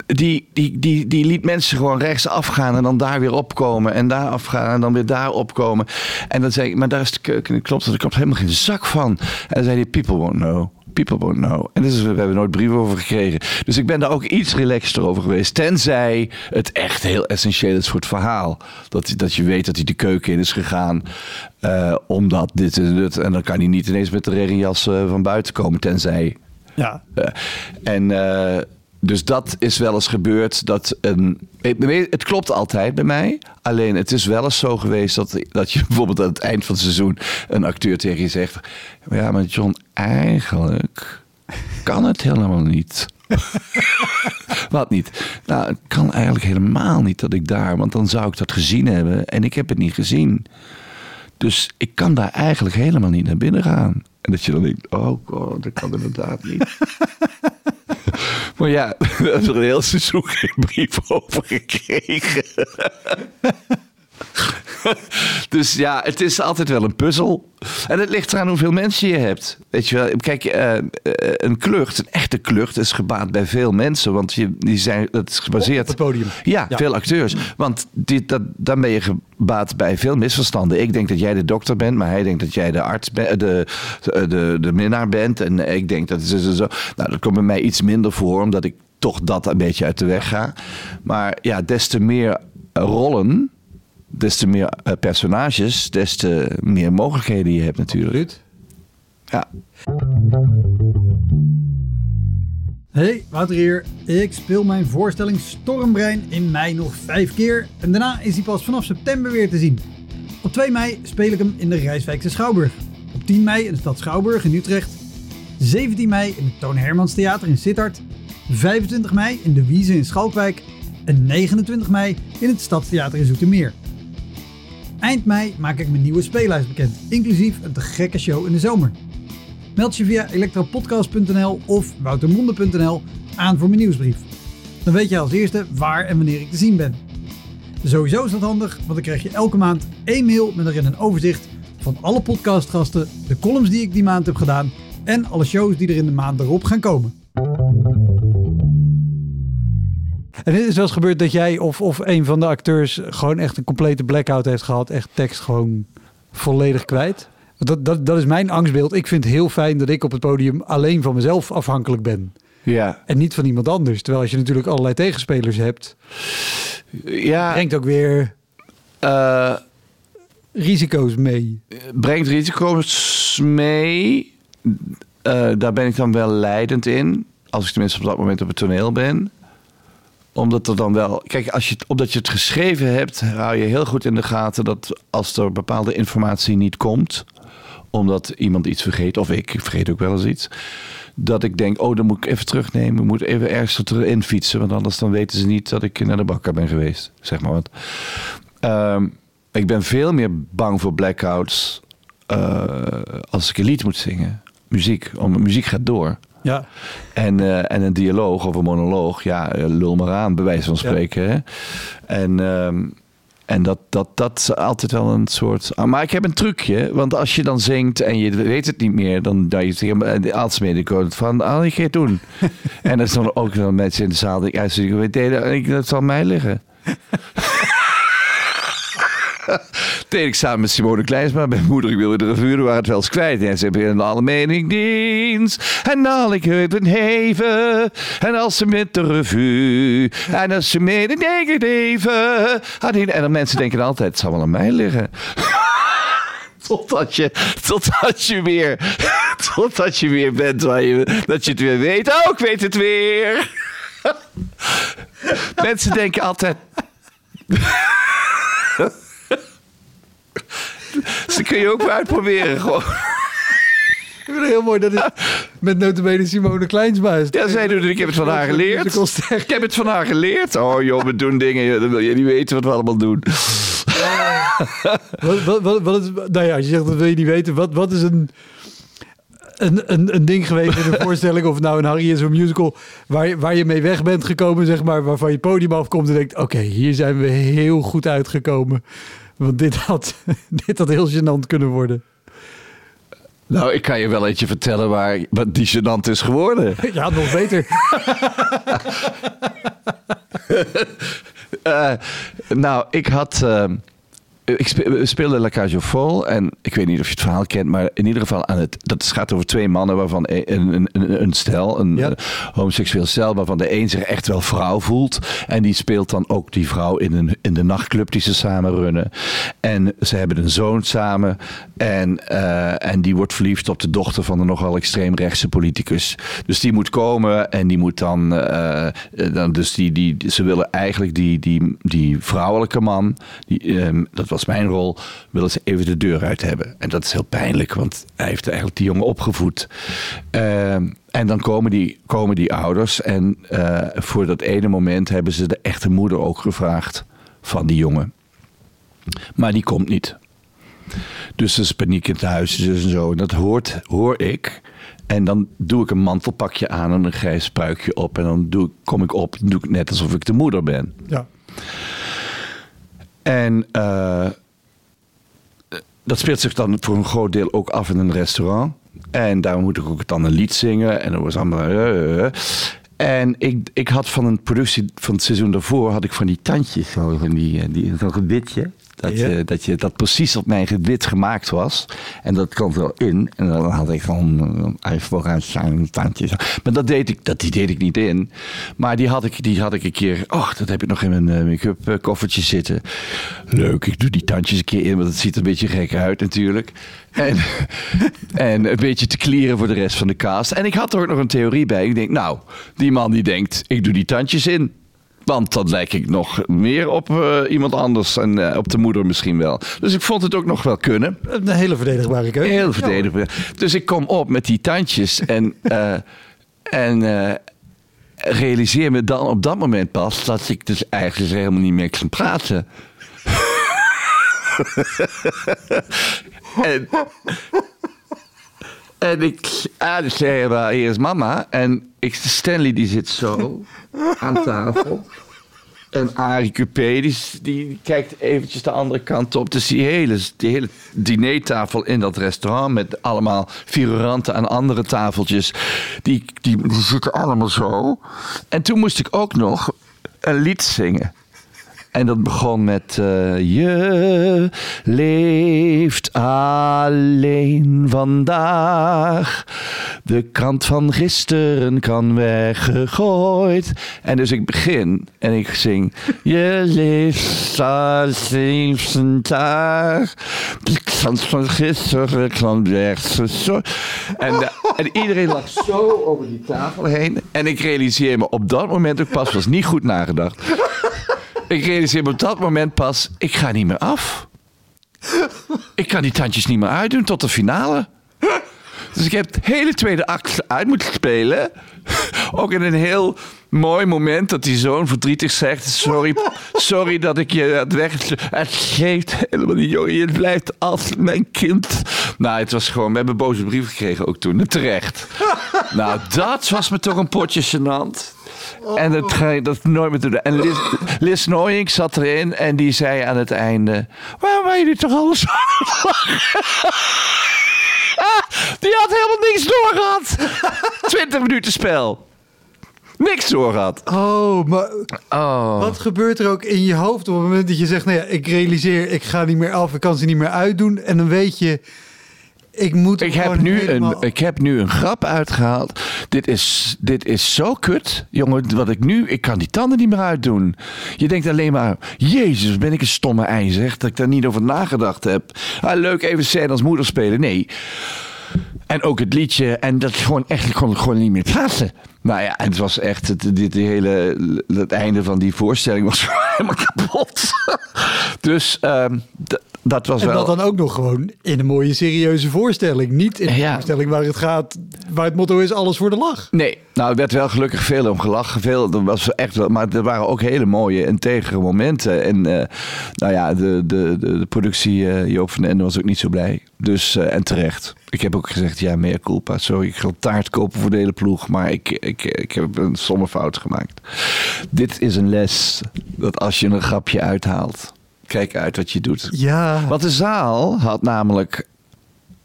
die, die, die, liet mensen gewoon rechts afgaan en dan daar weer opkomen. En daar afgaan en dan weer daar opkomen. En dan zei ik, maar daar is de, klopt, er klopt helemaal geen zak van. En dan zei hij, people won't know people won't know. En dus, we hebben nooit brieven over gekregen. Dus ik ben daar ook iets relaxter over geweest. Tenzij het echt heel essentieel is voor het verhaal. Dat, dat je weet dat hij de keuken in is gegaan. Uh, omdat dit en dit. En dan kan hij niet ineens met de regenjas uh, van buiten komen. Tenzij. Ja. Uh, en dus dat is wel eens gebeurd. Dat een, het klopt altijd bij mij. Alleen het is wel eens zo geweest dat, dat je bijvoorbeeld aan het eind van het seizoen een acteur tegen je zegt: Ja, maar John, eigenlijk kan het helemaal niet. Wat niet? Nou, het kan eigenlijk helemaal niet dat ik daar, want dan zou ik dat gezien hebben en ik heb het niet gezien. Dus ik kan daar eigenlijk helemaal niet naar binnen gaan. En dat je dan denkt: Oh god, dat kan inderdaad niet. Maar ja, we hebben er een heel seizoen geen brief over gekregen. dus ja, het is altijd wel een puzzel. En het ligt eraan hoeveel mensen je hebt. Weet je wel, kijk, uh, een klucht, een echte klucht, is gebaat bij veel mensen. Want je, die zijn, het is gebaseerd. Op het podium. Ja, veel acteurs. Want die, dat, dan ben je gebaat bij veel misverstanden. Ik denk dat jij de dokter bent, maar hij denkt dat jij de arts bent, de, de, de, de minnaar bent. En ik denk dat het zo. zo. Nou, dat komt bij mij iets minder voor, omdat ik toch dat een beetje uit de weg ga. Maar ja, des te meer rollen des te meer uh, personages, des te meer mogelijkheden je hebt natuurlijk. Absoluut. Ja. Hey, Wouter hier. Ik speel mijn voorstelling Stormbrein in mei nog vijf keer. En daarna is hij pas vanaf september weer te zien. Op 2 mei speel ik hem in de Rijswijkse Schouwburg. Op 10 mei in de stad Schouwburg in Utrecht. 17 mei in het Toon Hermans Theater in Sittard. 25 mei in de Wiese in Schalkwijk. En 29 mei in het Stadstheater in Zoetermeer. Eind mei maak ik mijn nieuwe speellijst bekend, inclusief een te gekke show in de zomer. Meld je via elektropodcast.nl of woutermonde.nl aan voor mijn nieuwsbrief. Dan weet je als eerste waar en wanneer ik te zien ben. Sowieso is dat handig, want dan krijg je elke maand één mail met erin een overzicht van alle podcastgasten, de columns die ik die maand heb gedaan en alle shows die er in de maand erop gaan komen. En is wel eens gebeurd dat jij of, of een van de acteurs gewoon echt een complete blackout heeft gehad. Echt tekst gewoon volledig kwijt. Dat, dat, dat is mijn angstbeeld. Ik vind het heel fijn dat ik op het podium alleen van mezelf afhankelijk ben. Ja. En niet van iemand anders. Terwijl als je natuurlijk allerlei tegenspelers hebt. Ja. Brengt ook weer uh, risico's mee. Brengt risico's mee. Uh, daar ben ik dan wel leidend in. Als ik tenminste op dat moment op het toneel ben omdat er dan wel. Kijk, als je, omdat je het geschreven hebt, hou je heel goed in de gaten dat als er bepaalde informatie niet komt, omdat iemand iets vergeet, of ik, vergeet ook wel eens iets. Dat ik denk, oh, dan moet ik even terugnemen. Moet even ergens erin fietsen. Want anders dan weten ze niet dat ik naar de bakker ben geweest. Zeg maar wat. Um, ik ben veel meer bang voor blackouts. Uh, als ik een lied moet zingen. Muziek. Om, muziek gaat door. Ja. En, uh, en een dialoog of een monoloog, ja, eh, lul maar aan, bij wijze van spreken. Ja. Hè? En, um, en dat, dat, dat is altijd wel een soort. Ah, maar ik heb een trucje, want als je dan zingt en je weet het niet meer, dan dat je tegen de artsmedico van, ah, ik ga het doen. en dan zijn ook nog mensen in de zaal die ik weet, dat zal mij liggen. deed ik samen met Simone Kleinsma. Mijn moeder, wilde de revue, waren het wel eens kwijt. En ze hebben alle meningdienst. En al ik het een heven. En als ze met de revue. En als ze met een even. En dan mensen denken altijd, het zal wel aan mij liggen. Totdat je, je weer, totdat je weer bent waar je, dat je het weer weet. Oh, ik weet het weer. Mensen denken altijd. dat kun je ook uitproberen. Gewoon. Ik vind het heel mooi dat is met notabene Simone Kleinsma is. Ja, zij doet het. Ik heb het van haar geleerd. Ik heb het van haar geleerd. Oh joh, we doen dingen. Dan wil je niet weten wat we allemaal doen. Wat, wat, wat, wat is, nou ja, als je zegt dat wil je niet weten. Wat, wat is een, een, een, een ding geweest in een voorstelling of nou een Harry is een musical waar, je- waar je mee weg bent gekomen, zeg maar, waarvan je podium afkomt en denkt, oké, hier zijn we heel goed uitgekomen. Want dit had, dit had heel gênant kunnen worden. Nou, ik kan je wel eentje vertellen waar wat die gênant is geworden. Ja, nog beter. Eh, nou, ik had. eh, ik spe- we speelden La Cage en ik weet niet of je het verhaal kent, maar in ieder geval aan het. Dat gaat over twee mannen waarvan een, een, een, een stel, een Ja. eh, homoseksueel stel, waarvan de een zich echt wel vrouw voelt. En die speelt dan ook die vrouw in, een, in de nachtclub die ze samen runnen. En ze hebben een zoon samen. En, eh, en die wordt verliefd op de dochter van een nogal extreemrechtse politicus. Dus die moet komen en die moet dan. eh, eh, dan dus die, die, ze willen eigenlijk die, die, die vrouwelijke man. Die, ehm, dat was mijn rol. willen ze even de deur uit hebben. En dat is heel pijnlijk, want hij heeft eigenlijk die jongen opgevoed. Ehm, en dan komen die, komen die ouders. En eh, voor dat ene moment hebben ze de echte moeder ook gevraagd van die jongen. Maar die komt niet. Dus er is paniek in het huis dus en zo. En dat hoort, hoor ik. En dan doe ik een mantelpakje aan en een grijs pruikje op. En dan doe kom ik op en doe ik net alsof ik de moeder ben. Ja. En eh, dat speelt zich dan voor een groot deel ook af in een restaurant. En daar moet ik ook dan een lied zingen. En dat was allemaal... eh. En ik, ik had van een productie van het seizoen daarvoor... had ik van die tandjes, zo, van die, die, zo'n gebitje. Dat, Ja. je, dat, je, dat precies op mijn gebit gemaakt was. En dat kwam er in. En dan had ik van uh, vooruit zijn tandjes. Maar dat deed, ik, dat, die deed ik niet in. Maar die had ik, die had ik een keer... Och, dat heb ik nog in mijn eh, make-up eh, koffertje zitten. Leuk, ik doe die tandjes een keer in. Want het ziet er een beetje gek uit natuurlijk. En, en een beetje te clearen voor de rest van de cast. En ik had er ook nog een theorie bij. Ik denk, nou, die man die denkt... ik doe die tandjes in. Want dan lijk ik nog meer op eh, iemand anders en eh, op de moeder misschien wel. Dus ik vond het ook nog wel kunnen. Een hele verdedigbare keuze. Heel verdedigbaar. Dus ik kom op met die tandjes en, eh, en realiseer me dan op dat moment pas dat ik dus eigenlijk helemaal niet meer kan praten. en, en ik, dus zei wel, hier is mama. En ik, Stanley die zit zo aan tafel. En Arie Coupé, die, die kijkt eventjes de andere kant op. Dus die hele, die hele dinertafel in dat restaurant... met allemaal figuranten aan andere tafeltjes... die, die zitten allemaal zo. En toen moest ik ook nog een lied zingen. En dat begon met... eh, je leeft alleen vandaag. De krant van gisteren kan weggegooid. En dus ik begin en ik zing... Je leeft alleen vandaag. De krant van gisteren kan weggegooid. En, de- en iedereen lag zo over die tafel heen. En ik realiseer me op dat moment ook pas... was niet goed nagedacht. Ik realiseer me op dat moment pas, ik ga niet meer af. Ik kan die tandjes niet meer uitdoen tot de finale. Dus ik heb het hele tweede act uit moeten spelen. Ook in een heel mooi moment dat die zoon verdrietig zegt... Sorry, sorry dat ik je het weg... Het geeft helemaal niet, jongen. Je blijft altijd mijn kind. Nou, het was gewoon... We hebben boze brief gekregen ook toen. Terecht. Nou, dat was me toch een potje gênant. En dat ga je dat nooit meer doen. En Liz, Liz Nooyink zat erin en die zei aan het einde... Waarom waren jullie toch alles aan? Ah, Die had helemaal niks doorgehad. 20 minuten spel. Niks doorgehad. Oh, maar Oh. wat gebeurt er ook in je hoofd op het moment dat je zegt... nou ja, ik realiseer, ik ga niet meer af, ik kan ze niet meer uitdoen. En dan weet je, ik moet Ik heb, nu helemaal- een, ik heb nu een grap uitgehaald. Dit is, dit is zo kut. Jongen, wat ik nu... Ik kan die tanden niet meer uitdoen. Je denkt alleen maar... Jezus, ben ik een stomme ei, zeg. Dat ik daar niet over nagedacht heb. Ah, leuk even scène als moeder spelen. Nee. En ook het liedje. En dat gewoon echt kon ik gewoon niet meer plaatsen. Nou ja, het was echt... Het, dit hele... Het einde van die voorstelling was helemaal kapot. dus... ehm, dat was En wel... dat dan ook nog gewoon in een mooie serieuze voorstelling. Niet in een Ja. voorstelling waar het gaat, waar het motto is alles voor de lach. Nee, nou, er werd wel gelukkig veel om gelachen. Veel, er was echt wel, maar er waren ook hele mooie en tegere momenten. En eh, nou ja, de, de, de, de productie eh, Joop van den Ende was ook niet zo blij. Dus, eh, en terecht. Ik heb ook gezegd, ja, meer culpa. Sorry, ik ga taart kopen voor de hele ploeg. Maar ik, ik, ik heb een somme fout gemaakt. Dit is een les. Dat als je een grapje uithaalt, kijk uit wat je doet. Ja. Want de zaal had namelijk.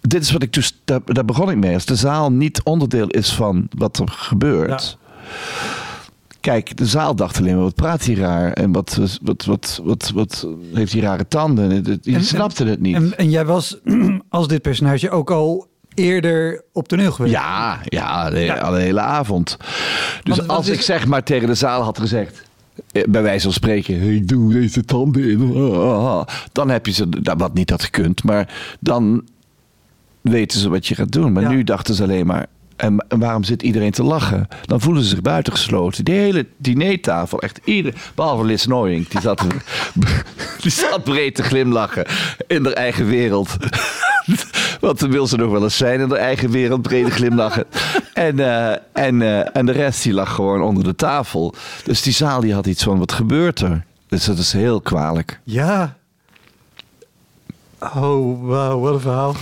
Dit is wat ik dus. Daar, daar begon ik mee. Als de zaal niet onderdeel is van wat er gebeurt. Kijk, de zaal dacht alleen maar: wat praat hij raar? En wat, wat, wat, wat, wat, heeft hij rare tanden? Je snapte het niet. En, en jij was als dit personage ook al eerder op toneel geweest. ja, ja, de, Ja. al de hele avond. Dus Want- als ik zeg maar tegen de zaal had gezegd. Eh, Bij wijze van spreken, hey, doe deze tanden in. ah, ah, Dan heb je ze, nou, wat niet had gekund, maar dan weten ze wat je gaat doen. Maar Ja. nu dachten ze alleen maar, en, waarom zit iedereen te lachen? Dan voelen ze zich buitengesloten. Die hele dinertafel, echt ieder, behalve Liz Nooyink, die zat, die zat breed te glimlachen in haar eigen wereld. Want dan wil ze nog wel eens zijn in haar eigen wereld, breed glimlachen. En, eh, en, eh, en de rest die lag gewoon onder de tafel. Dus die zaal die had iets van, wat gebeurt er? Dus dat is heel kwalijk. Ja. Oh, wauw, wat een verhaal.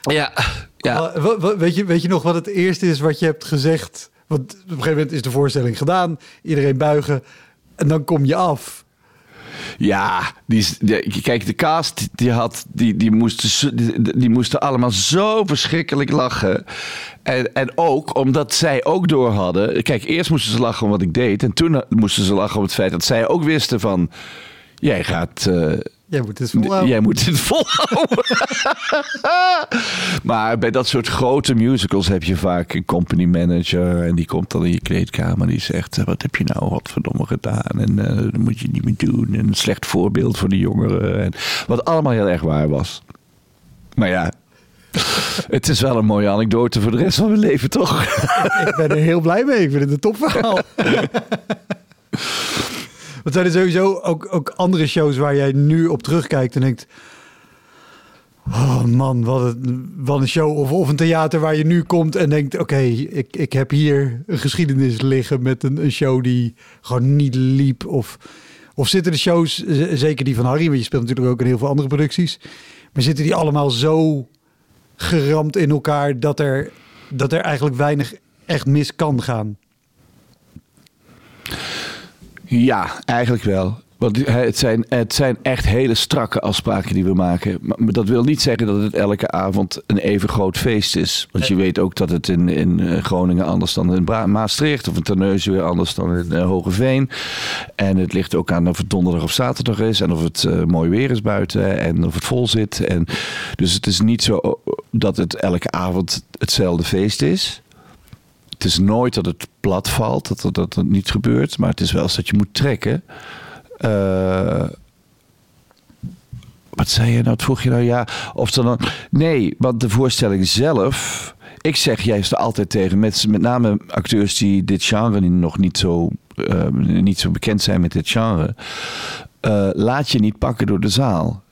Ja, ja. Weet, je, weet je nog wat het eerste is wat je hebt gezegd? Want op een gegeven moment is de voorstelling gedaan. Iedereen buigen. En dan kom je af. Ja, die, kijk, de cast die, had, die, die, moesten, die, die moesten allemaal zo verschrikkelijk lachen. En, en ook omdat zij ook door hadden. Kijk, eerst moesten ze lachen om wat ik deed. En toen moesten ze lachen om het feit dat zij ook wisten van. Jij gaat. eh, Jij moet het volhouden. Jij moet het volhouden. maar bij dat soort grote musicals heb je vaak een company manager. En die komt dan in je kleedkamer. Die zegt: eh, Wat heb je nou wat verdomme gedaan? En eh, dat moet je niet meer doen. En een slecht voorbeeld voor de jongeren. En, wat allemaal heel erg waar was. Maar ja. Het is wel een mooie anekdote voor de rest van mijn leven, toch? Ik ben er heel blij mee. Ik vind het een topverhaal. Wat zijn er sowieso ook, ook andere shows waar jij nu op terugkijkt en denkt... Oh man, wat een, wat een show. Of, of een theater waar je nu komt en denkt... Oké, ik, ik heb hier een geschiedenis liggen met een, show die gewoon niet liep. Of, of zitten de shows, zeker die van Harry... want je speelt natuurlijk ook in heel veel andere producties... maar zitten die allemaal zo geramd in elkaar... dat er, dat er eigenlijk weinig echt mis kan gaan? Ja, eigenlijk wel. Want het zijn, het zijn echt hele strakke afspraken die we maken. Maar dat wil niet zeggen dat het elke avond een even groot feest is. Want je weet ook dat het in, in eh, Groningen anders dan in Bra- Maastricht... of in Terneuzen weer anders dan in eh, Hogeveen. En het ligt ook aan of het donderdag of zaterdag is... en of het eh, mooi weer is buiten en of het vol zit. En, dus het is niet zo dat het elke avond hetzelfde feest is... Het is nooit dat het plat valt, dat dat, dat het niet gebeurt. Maar het is wel eens dat je moet trekken. Eh, wat zei je nou? Vroeg je nou? Ja, of dan... Nee, want de voorstelling zelf... Ik zeg juist altijd tegen met, met name acteurs die dit genre nog niet zo, eh, niet zo bekend zijn met dit genre. eh, laat je niet pakken door de zaal.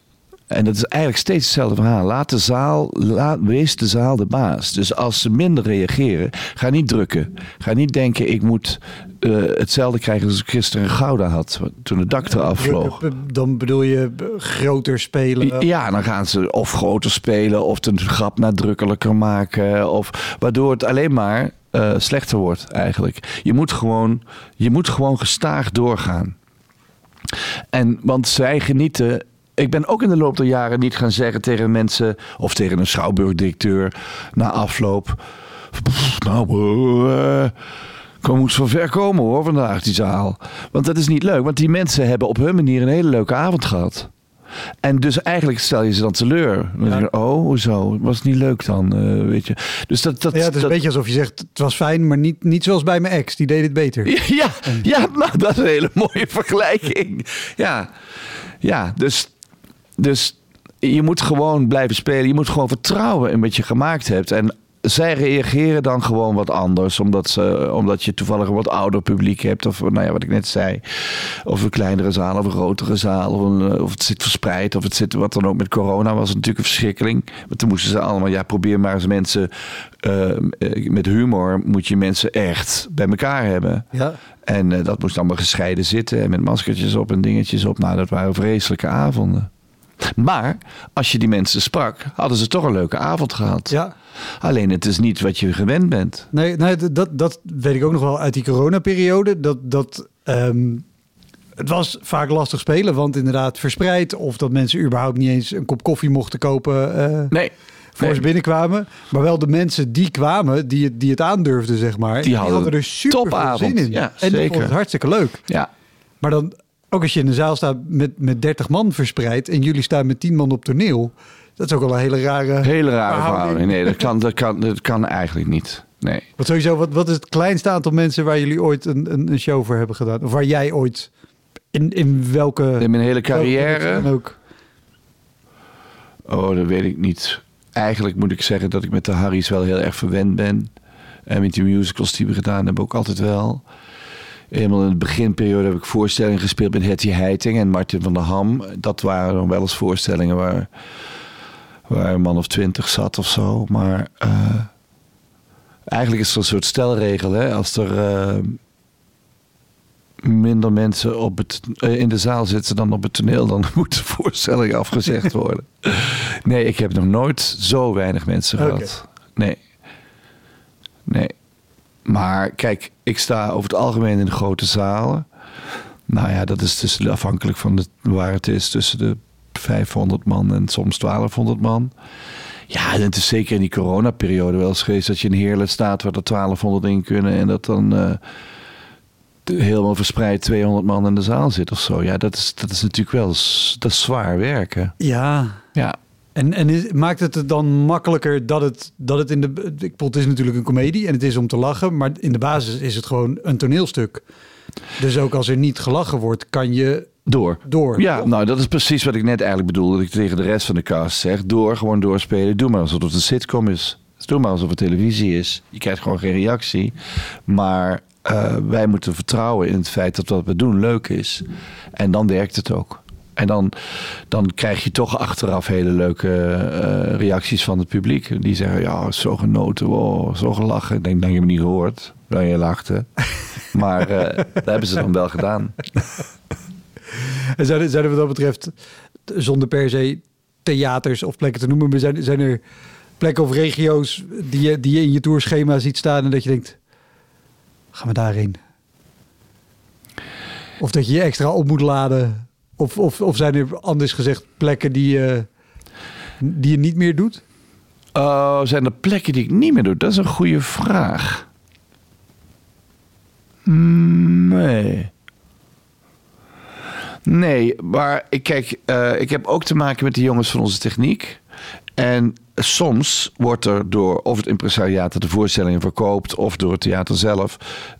En dat is eigenlijk steeds hetzelfde verhaal. Laat de zaal, laat, wees de zaal de baas. Dus als ze minder reageren, ga niet drukken. Ga niet denken, ik moet eh, hetzelfde krijgen als ik gisteren Gouda had. Toen het dak eraf vloog. Dan bedoel je groter spelen. Ja, dan gaan ze of groter spelen of de grap nadrukkelijker maken. Of, waardoor het alleen maar eh, slechter wordt eigenlijk. Je moet, gewoon, je moet gewoon gestaag doorgaan. En, want zij genieten. Ik ben ook in de loop der jaren niet gaan zeggen tegen mensen of tegen een schouwburgdirecteur na afloop. "Pff, Nou, eh, kom moest van ver komen hoor vandaag die zaal. Want dat is niet leuk, want die mensen hebben op hun manier een hele leuke avond gehad. En dus eigenlijk stel je ze dan teleur. Dan Ja. je, oh, hoezo? Was het niet leuk dan? eh, weet je. Dus dat, dat, ja, het is dat, een beetje alsof je zegt, het was fijn, maar niet, niet zoals bij mijn ex. Die deed het beter. Ja, ja, nou, dat is een hele mooie vergelijking. Ja, ja dus, dus je moet gewoon blijven spelen. Je moet gewoon vertrouwen in wat je gemaakt hebt. En zij reageren dan gewoon wat anders. Omdat, ze, omdat je toevallig een wat ouder publiek hebt. Of nou ja, wat ik net zei. Of een kleinere zaal of een grotere zaal. Of, een, eh, of het zit verspreid. Of het zit wat dan ook. Met corona was het natuurlijk een verschrikking. Want toen moesten ze allemaal, ja, probeer maar eens mensen. eh, met humor moet je mensen echt bij elkaar hebben. Ja. En eh, dat moest allemaal gescheiden zitten. En met maskertjes op en dingetjes op. Nou, dat waren vreselijke avonden. Maar als je die mensen sprak, hadden ze toch een leuke avond gehad. Ja. Alleen het is niet wat je gewend bent. Nee, nee dat, dat weet ik ook nog wel uit die coronaperiode. Dat, dat, ehm, het was vaak lastig spelen, want inderdaad verspreid... of dat mensen überhaupt niet eens een kop koffie mochten kopen eh, Nee. voor nee. ze binnenkwamen. Maar wel de mensen die kwamen, die het, die het aandurfden, zeg maar... Die hadden er super veel zin in. Ja, en die zeker. vonden het hartstikke leuk. Ja. Maar dan, ook als je in een zaal staat met, met 30 man verspreid... en jullie staan met 10 man op toneel... dat is ook wel een hele rare... Hele rare verhouding. Nee, dat kan, dat, kan, dat kan eigenlijk niet. Nee. Wat sowieso, wat, wat is het kleinste aantal mensen waar jullie ooit een, een, een show voor hebben gedaan? Of waar jij ooit in, in welke In mijn hele carrière. ook? Oh, dat weet ik niet. Eigenlijk moet ik zeggen dat ik met de Harry's wel heel erg verwend ben. En met die musicals die we gedaan hebben ook altijd wel. Eenmaal in de beginperiode heb ik voorstellingen gespeeld met Hetty Heiting en Martin van der Ham. Dat waren dan wel eens voorstellingen waar, waar een man of twintig zat of zo. Maar eh, eigenlijk is er een soort stelregel. Hè? Als er eh, minder mensen op het, eh, in de zaal zitten dan op het toneel, dan moet de voorstelling afgezegd worden. Nee, ik heb nog nooit zo weinig mensen gehad. Nee. Nee. Maar kijk, ik sta over het algemeen in de grote zalen. Nou ja, dat is tussen, afhankelijk van de, waar het is, tussen de 500 man en soms 1200 man. Ja, en het is zeker in die coronaperiode wel eens geweest dat je in Heerlen staat waar er 1200 in kunnen en dat dan eh, helemaal verspreid 200 man in de zaal zit of zo. Ja, dat is, dat is natuurlijk wel dat is zwaar werken. Ja, Ja, en, en is, maakt het het dan makkelijker dat het, dat het in de... Ik bedoel, het is natuurlijk een komedie en het is om te lachen, maar in de basis is het gewoon een toneelstuk. Dus ook als er niet gelachen wordt, kan je door. door. Ja, nou dat is precies wat ik net eigenlijk bedoelde. Dat ik tegen de rest van de cast zeg. Door, gewoon doorspelen. Doe maar alsof het een sitcom is. Doe maar alsof het televisie is. Je krijgt gewoon geen reactie. Maar eh, wij moeten vertrouwen in het feit dat wat we doen leuk is. En dan werkt het ook. En dan, dan krijg je toch achteraf hele leuke eh, reacties van het publiek. Die zeggen, ja, zo genoten, wow, zo gelachen. Ik denk, dat je me niet gehoord. Dan je lachte. Maar eh, dat hebben ze dan wel gedaan. En zijn zijn er wat dat betreft, zonder per se theaters of plekken te noemen, maar zijn, zijn er plekken of regio's die je, die je in je tourschema ziet staan en dat je denkt, gaan we daarheen? Of dat je je extra op moet laden? Of, of, of zijn er anders gezegd plekken die je, die je niet meer doet? Oh, zijn er plekken die ik niet meer doe? Dat is een goede vraag. Nee. Nee, maar ik kijk, eh, ik heb ook te maken met de jongens van onze techniek. En soms wordt er door of het impresariaat dat de voorstellingen verkoopt, of door het theater zelf,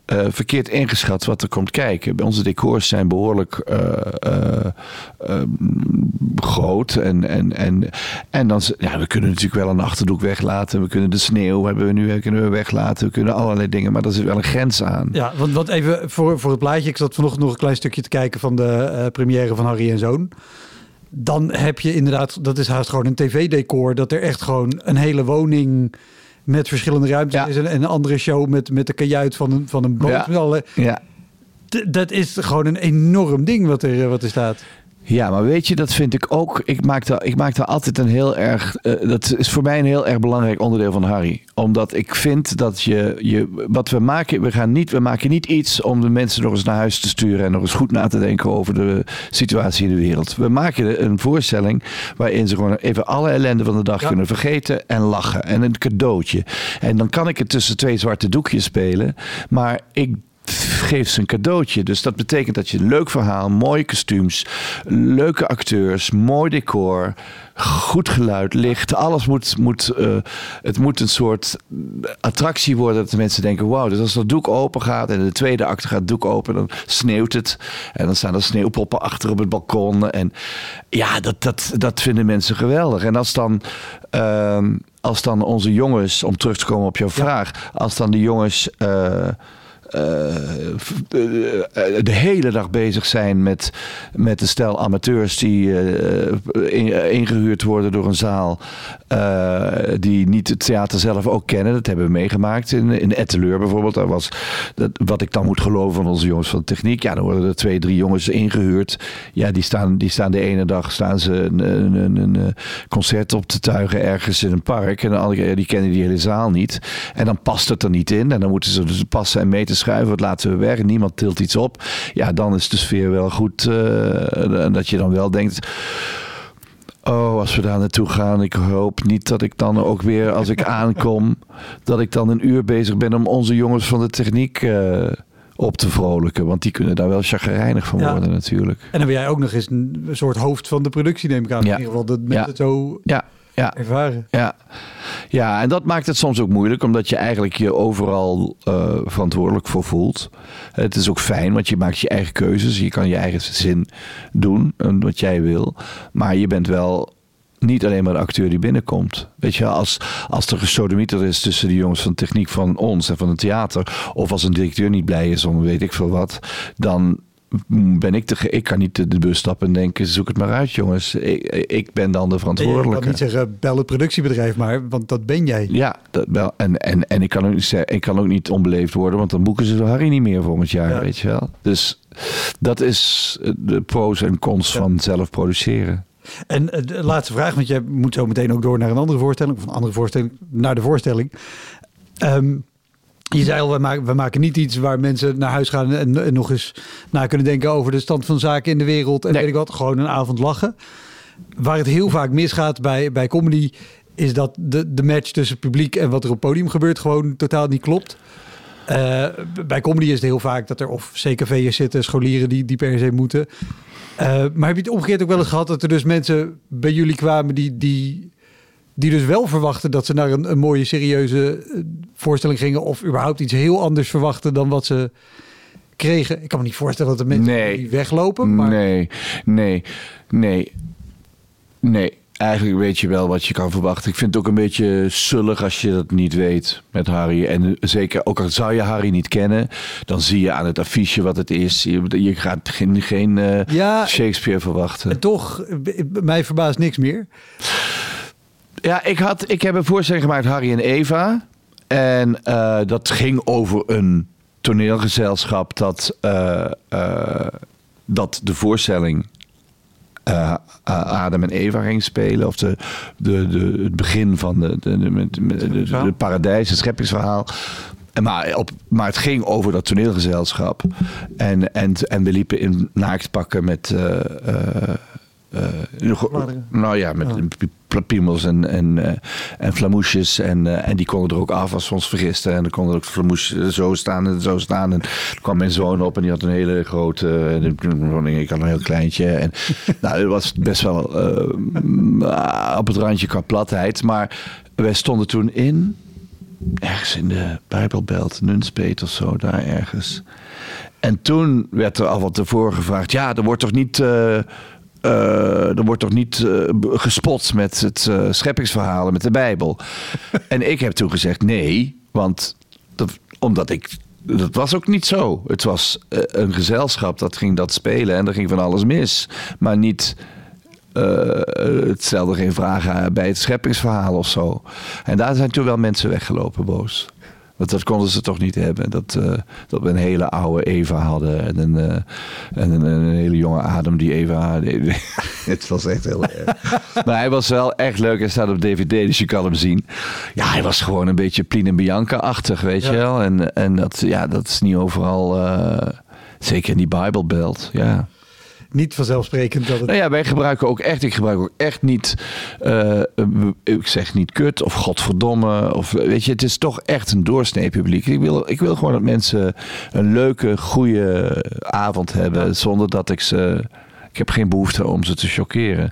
eh, verkeerd ingeschat wat er komt kijken. Onze decors zijn behoorlijk eh, eh, eh, groot. En, en, en, en dan, ja, we kunnen natuurlijk wel een achterdoek weglaten. We kunnen de sneeuw hebben we nu kunnen we weglaten. We kunnen allerlei dingen, maar er zit wel een grens aan. Ja, want, want even voor, voor het plaatje. Ik zat vanochtend nog een klein stukje te kijken van de première van Harry en Zoon. Dan heb je inderdaad, dat is haast gewoon een tv-decor. Dat er echt gewoon een hele woning met verschillende ruimtes Ja. is. En en een andere show met, met de kajuit van een, van een boot. Ja. Met alle- Ja. Dat is gewoon een enorm ding wat er, wat er staat. Ja, maar weet je, dat vind ik ook. Ik maak daar, ik maak daar altijd een heel erg. eh, dat is voor mij een heel erg belangrijk onderdeel van Harry. Omdat ik vind dat je, je. Wat we maken, we gaan niet. We maken niet iets om de mensen nog eens naar huis te sturen. en nog eens goed na te denken over de situatie in de wereld. We maken een voorstelling. waarin ze gewoon even alle ellende van de dag Ja. kunnen vergeten. en lachen. En een cadeautje. En dan kan ik het tussen twee zwarte doekjes spelen. Maar ik geeft ze een cadeautje. Dus dat betekent dat je een leuk verhaal, mooie kostuums, leuke acteurs, mooi decor, goed geluid, licht. Alles moet, moet uh, het moet een soort attractie worden dat de mensen denken, wauw, dus als dat doek open gaat en de tweede acte gaat het doek open, dan sneeuwt het. En dan staan er sneeuwpoppen achter op het balkon. En ja, dat, dat, dat vinden mensen geweldig. En als dan... Uh, als dan onze jongens, om terug te komen op jouw vraag, als dan de jongens uh, de hele dag bezig zijn met, met een stel amateurs die uh, ingehuurd worden door een zaal die niet het theater zelf ook kennen. Dat hebben we meegemaakt in, in Etteleur bijvoorbeeld. Daar was dat, wat ik dan moet geloven van onze jongens van de techniek. Ja, dan worden er twee, drie jongens ingehuurd. Ja, die staan, die staan de ene dag staan ze een, een, een, concert op te tuigen ergens in een park. En de andere, die kennen die hele zaal niet. En dan past het er niet in. En dan moeten ze dus passen en meten schuiven, wat laten we weg, niemand tilt iets op. Ja, dan is de sfeer wel goed. Uh, dat je dan wel denkt. Oh, als we daar naartoe gaan, ik hoop niet dat ik dan ook weer, als ik aankom, dat ik dan een uur bezig ben om onze jongens van de techniek uh, op te vrolijken. Want die kunnen daar wel chagrijnig van worden natuurlijk. En dan ben jij ook nog eens een soort hoofd van de productie, neem ik aan. Ja. In ieder geval dat mensen het zo ja. Ja. ervaren. Ja. ja, en dat maakt het soms ook moeilijk, omdat je eigenlijk je overal uh, verantwoordelijk voor voelt. Het is ook fijn, want je maakt je eigen keuzes. Je kan je eigen zin doen, wat jij wil. Maar je bent wel niet alleen maar de acteur die binnenkomt. Weet je, als, als er gesodemieter is tussen de jongens van techniek van ons en van het theater, of als een directeur niet blij is om weet ik veel wat, dan ben ik de, ik kan niet de bus stappen en denken, zoek het maar uit jongens. Ik, ik ben dan de verantwoordelijke. Ik kan niet zeggen, bel het productiebedrijf maar, want dat ben jij. Ja, dat wel. En, en, en ik, kan ook niet zeggen, ik kan ook niet onbeleefd worden, want dan boeken ze de Harry niet meer volgend jaar, weet je wel. Dus dat is de pros en cons van zelf produceren. En eh, de laatste vraag, want je moet zo meteen ook door naar een andere voorstelling, of een andere voorstelling, naar de voorstelling. Um, je zei al, we maken, we maken niet iets waar mensen naar huis gaan en, nog eens na kunnen denken over de stand van zaken in de wereld. En weet ik wat, gewoon een avond lachen. Waar het heel vaak misgaat bij, bij comedy, is dat de, de match tussen publiek en wat er op podium gebeurt gewoon totaal niet klopt. Uh, bij comedy is het heel vaak dat er of CKV'ers zitten, scholieren die, die per se moeten. Uh, maar heb je het omgekeerd ook wel eens gehad dat er dus mensen bij jullie kwamen die, die die dus wel verwachten dat ze naar een, een mooie, serieuze eh, voorstelling gingen. Of überhaupt iets heel anders verwachten dan wat ze kregen. Ik kan me niet voorstellen dat de mensen nee. die weglopen. Maar... Nee, nee, nee, nee. Eigenlijk weet je wel wat je kan verwachten. Ik vind het ook een beetje zullig als je dat niet weet met Harry. En zeker, ook al zou je Harry niet kennen, dan zie je aan het affiche wat het is. Je, je gaat geen, geen ja, Shakespeare verwachten. En toch, mij verbaast niks meer. Ja, ik, had, ik heb een voorstelling gemaakt, Harry en Eva. En uh, dat ging over een toneelgezelschap dat, uh, uh, dat de voorstelling Adam en Eva ging spelen. Of de, de, de, het begin van de, de, de, de, paradijs, het scheppingsverhaal. Maar, op, maar het ging over dat toneelgezelschap. En, en, en we liepen in naaktpakken met nou ja, met oh. piemels en, en, uh, en flamoesjes. En, uh, en die konden er ook af als we ons vergisten. En dan konden er ook flamoesjes zo staan en zo staan. En er kwam mijn zoon op en die had een hele grote... ik had een heel kleintje. En nou, het was best wel op het randje qua platheid. Maar wij stonden toen in... Ergens in de Bijbelbelt, Nunspeet of zo, daar ergens. En toen werd er al wat tevoren gevraagd... Ja, er wordt toch niet... Uh, er wordt toch niet uh, gespot met het uh, scheppingsverhalen, met de Bijbel. en ik heb toen gezegd nee, want dat, omdat ik. Dat was ook niet zo. Het was een gezelschap dat ging dat spelen en er ging van alles mis. Maar niet. het stelde geen vragen bij het scheppingsverhaal of zo. En daar zijn toen wel mensen weggelopen boos. Want dat konden ze toch niet hebben. Dat, uh, dat we een hele oude Eva hadden. En een, uh, en een, een, hele jonge Adam die Eva. het was echt heel erg. maar hij was wel echt leuk. Hij staat op DVD, dus je kan hem zien. Ja, hij was gewoon een beetje Plien en Bianca-achtig, weet je wel. En, en dat, ja, dat is niet overal. Uh, zeker in die Bijbelbelt. Ja. Niet vanzelfsprekend dat het... Nou ja, wij gebruiken ook echt, ik gebruik ook echt niet, uh, ik zeg niet kut of godverdomme. Of, weet je, het is toch echt een doorsnee publiek. Ik wil, ik wil gewoon dat mensen een leuke, goede avond hebben zonder dat ik ze ik heb geen behoefte om ze te chockeren.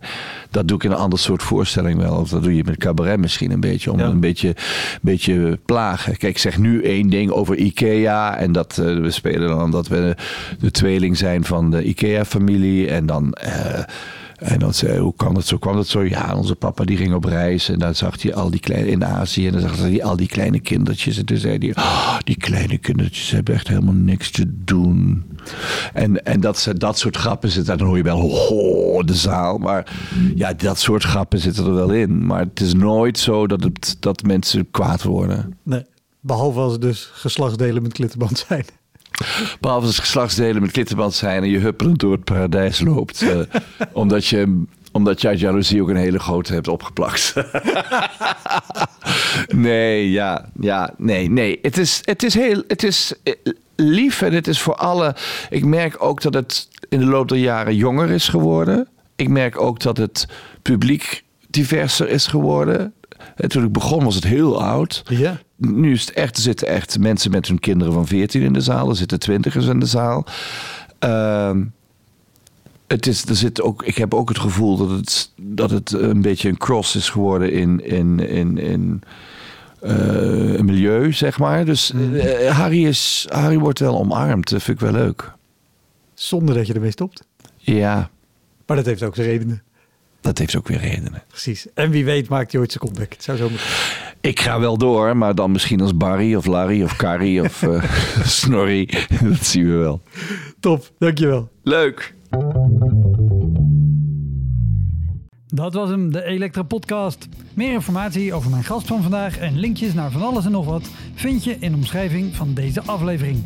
Dat doe ik in een ander soort voorstelling wel. Of dat doe je met cabaret misschien een beetje. Om een beetje, beetje plagen. Kijk, ik zeg nu één ding over Ikea. En dat uh, we spelen dan dat we de tweeling zijn van de Ikea-familie. En dan... Uh, en dan zei hoe kan het zo? Kwam het zo? Ja, onze papa die ging op reis en dan zag hij al die kleine in Azië en dan zag hij al die kleine kindertjes en toen zei hij, oh, die kleine kindertjes hebben echt helemaal niks te doen. En, en dat, dat soort grappen zitten, dan hoor je wel ho, de zaal, maar ja, dat soort grappen zitten er wel in. Maar het is nooit zo dat, het, dat mensen kwaad worden. Nee, behalve als het dus geslachtsdelen met klittenband zijn. Behalve als geslachtsdelen met klittenband zijn en je huppelend door het paradijs loopt. uh, omdat, je, omdat uit jaloezie ook een hele grote hebt opgeplakt. nee, ja, ja, nee, nee. Het is, het is heel, het is eh, lief en het is voor alle. Ik merk ook dat het in de loop der jaren jonger is geworden. Ik merk ook dat het publiek diverser is geworden. En toen ik begon was het heel oud. Ja. Nu is het echt, er zitten echt mensen met hun kinderen van 14 in de zaal. Er zitten twintigers in de zaal. Uh, het is, er zit ook, ik heb ook het gevoel dat het, dat het een beetje een cross is geworden in, in, in, in uh, een milieu, zeg maar. Dus uh, Harry, is, Harry wordt wel omarmd. Dat vind ik wel leuk. Zonder dat je ermee stopt. Ja. Maar dat heeft ook zijn redenen. Dat heeft ook weer redenen. Precies. En wie weet maakt hij ooit zijn comeback. Het zou zo moeten. Ik ga wel door, maar dan misschien als Barry of Larry of Carrie of uh, Snorri. Dat zien we wel. Top, dankjewel. Leuk. Dat was hem, de Elektra Podcast. Meer informatie over mijn gast van vandaag en linkjes naar van alles en nog wat vind je in de omschrijving van deze aflevering.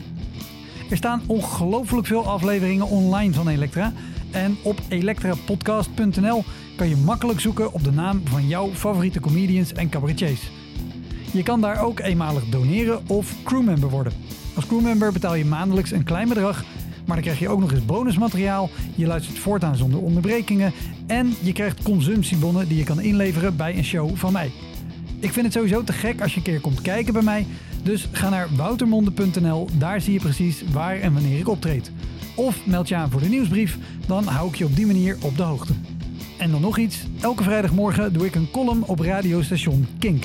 Er staan ongelooflijk veel afleveringen online van Elektra. En op elektrapodcast.nl kan je makkelijk zoeken op de naam van jouw favoriete comedians en cabaretiers. Je kan daar ook eenmalig doneren of crewmember worden. Als crewmember betaal je maandelijks een klein bedrag, maar dan krijg je ook nog eens bonusmateriaal. Je luistert voortaan zonder onderbrekingen en je krijgt consumptiebonnen die je kan inleveren bij een show van mij. Ik vind het sowieso te gek als je een keer komt kijken bij mij. Dus ga naar woutermonde.nl, daar zie je precies waar en wanneer ik optreed. Of meld je aan voor de nieuwsbrief, dan hou ik je op die manier op de hoogte. En dan nog iets, elke vrijdagmorgen doe ik een column op radiostation Kink.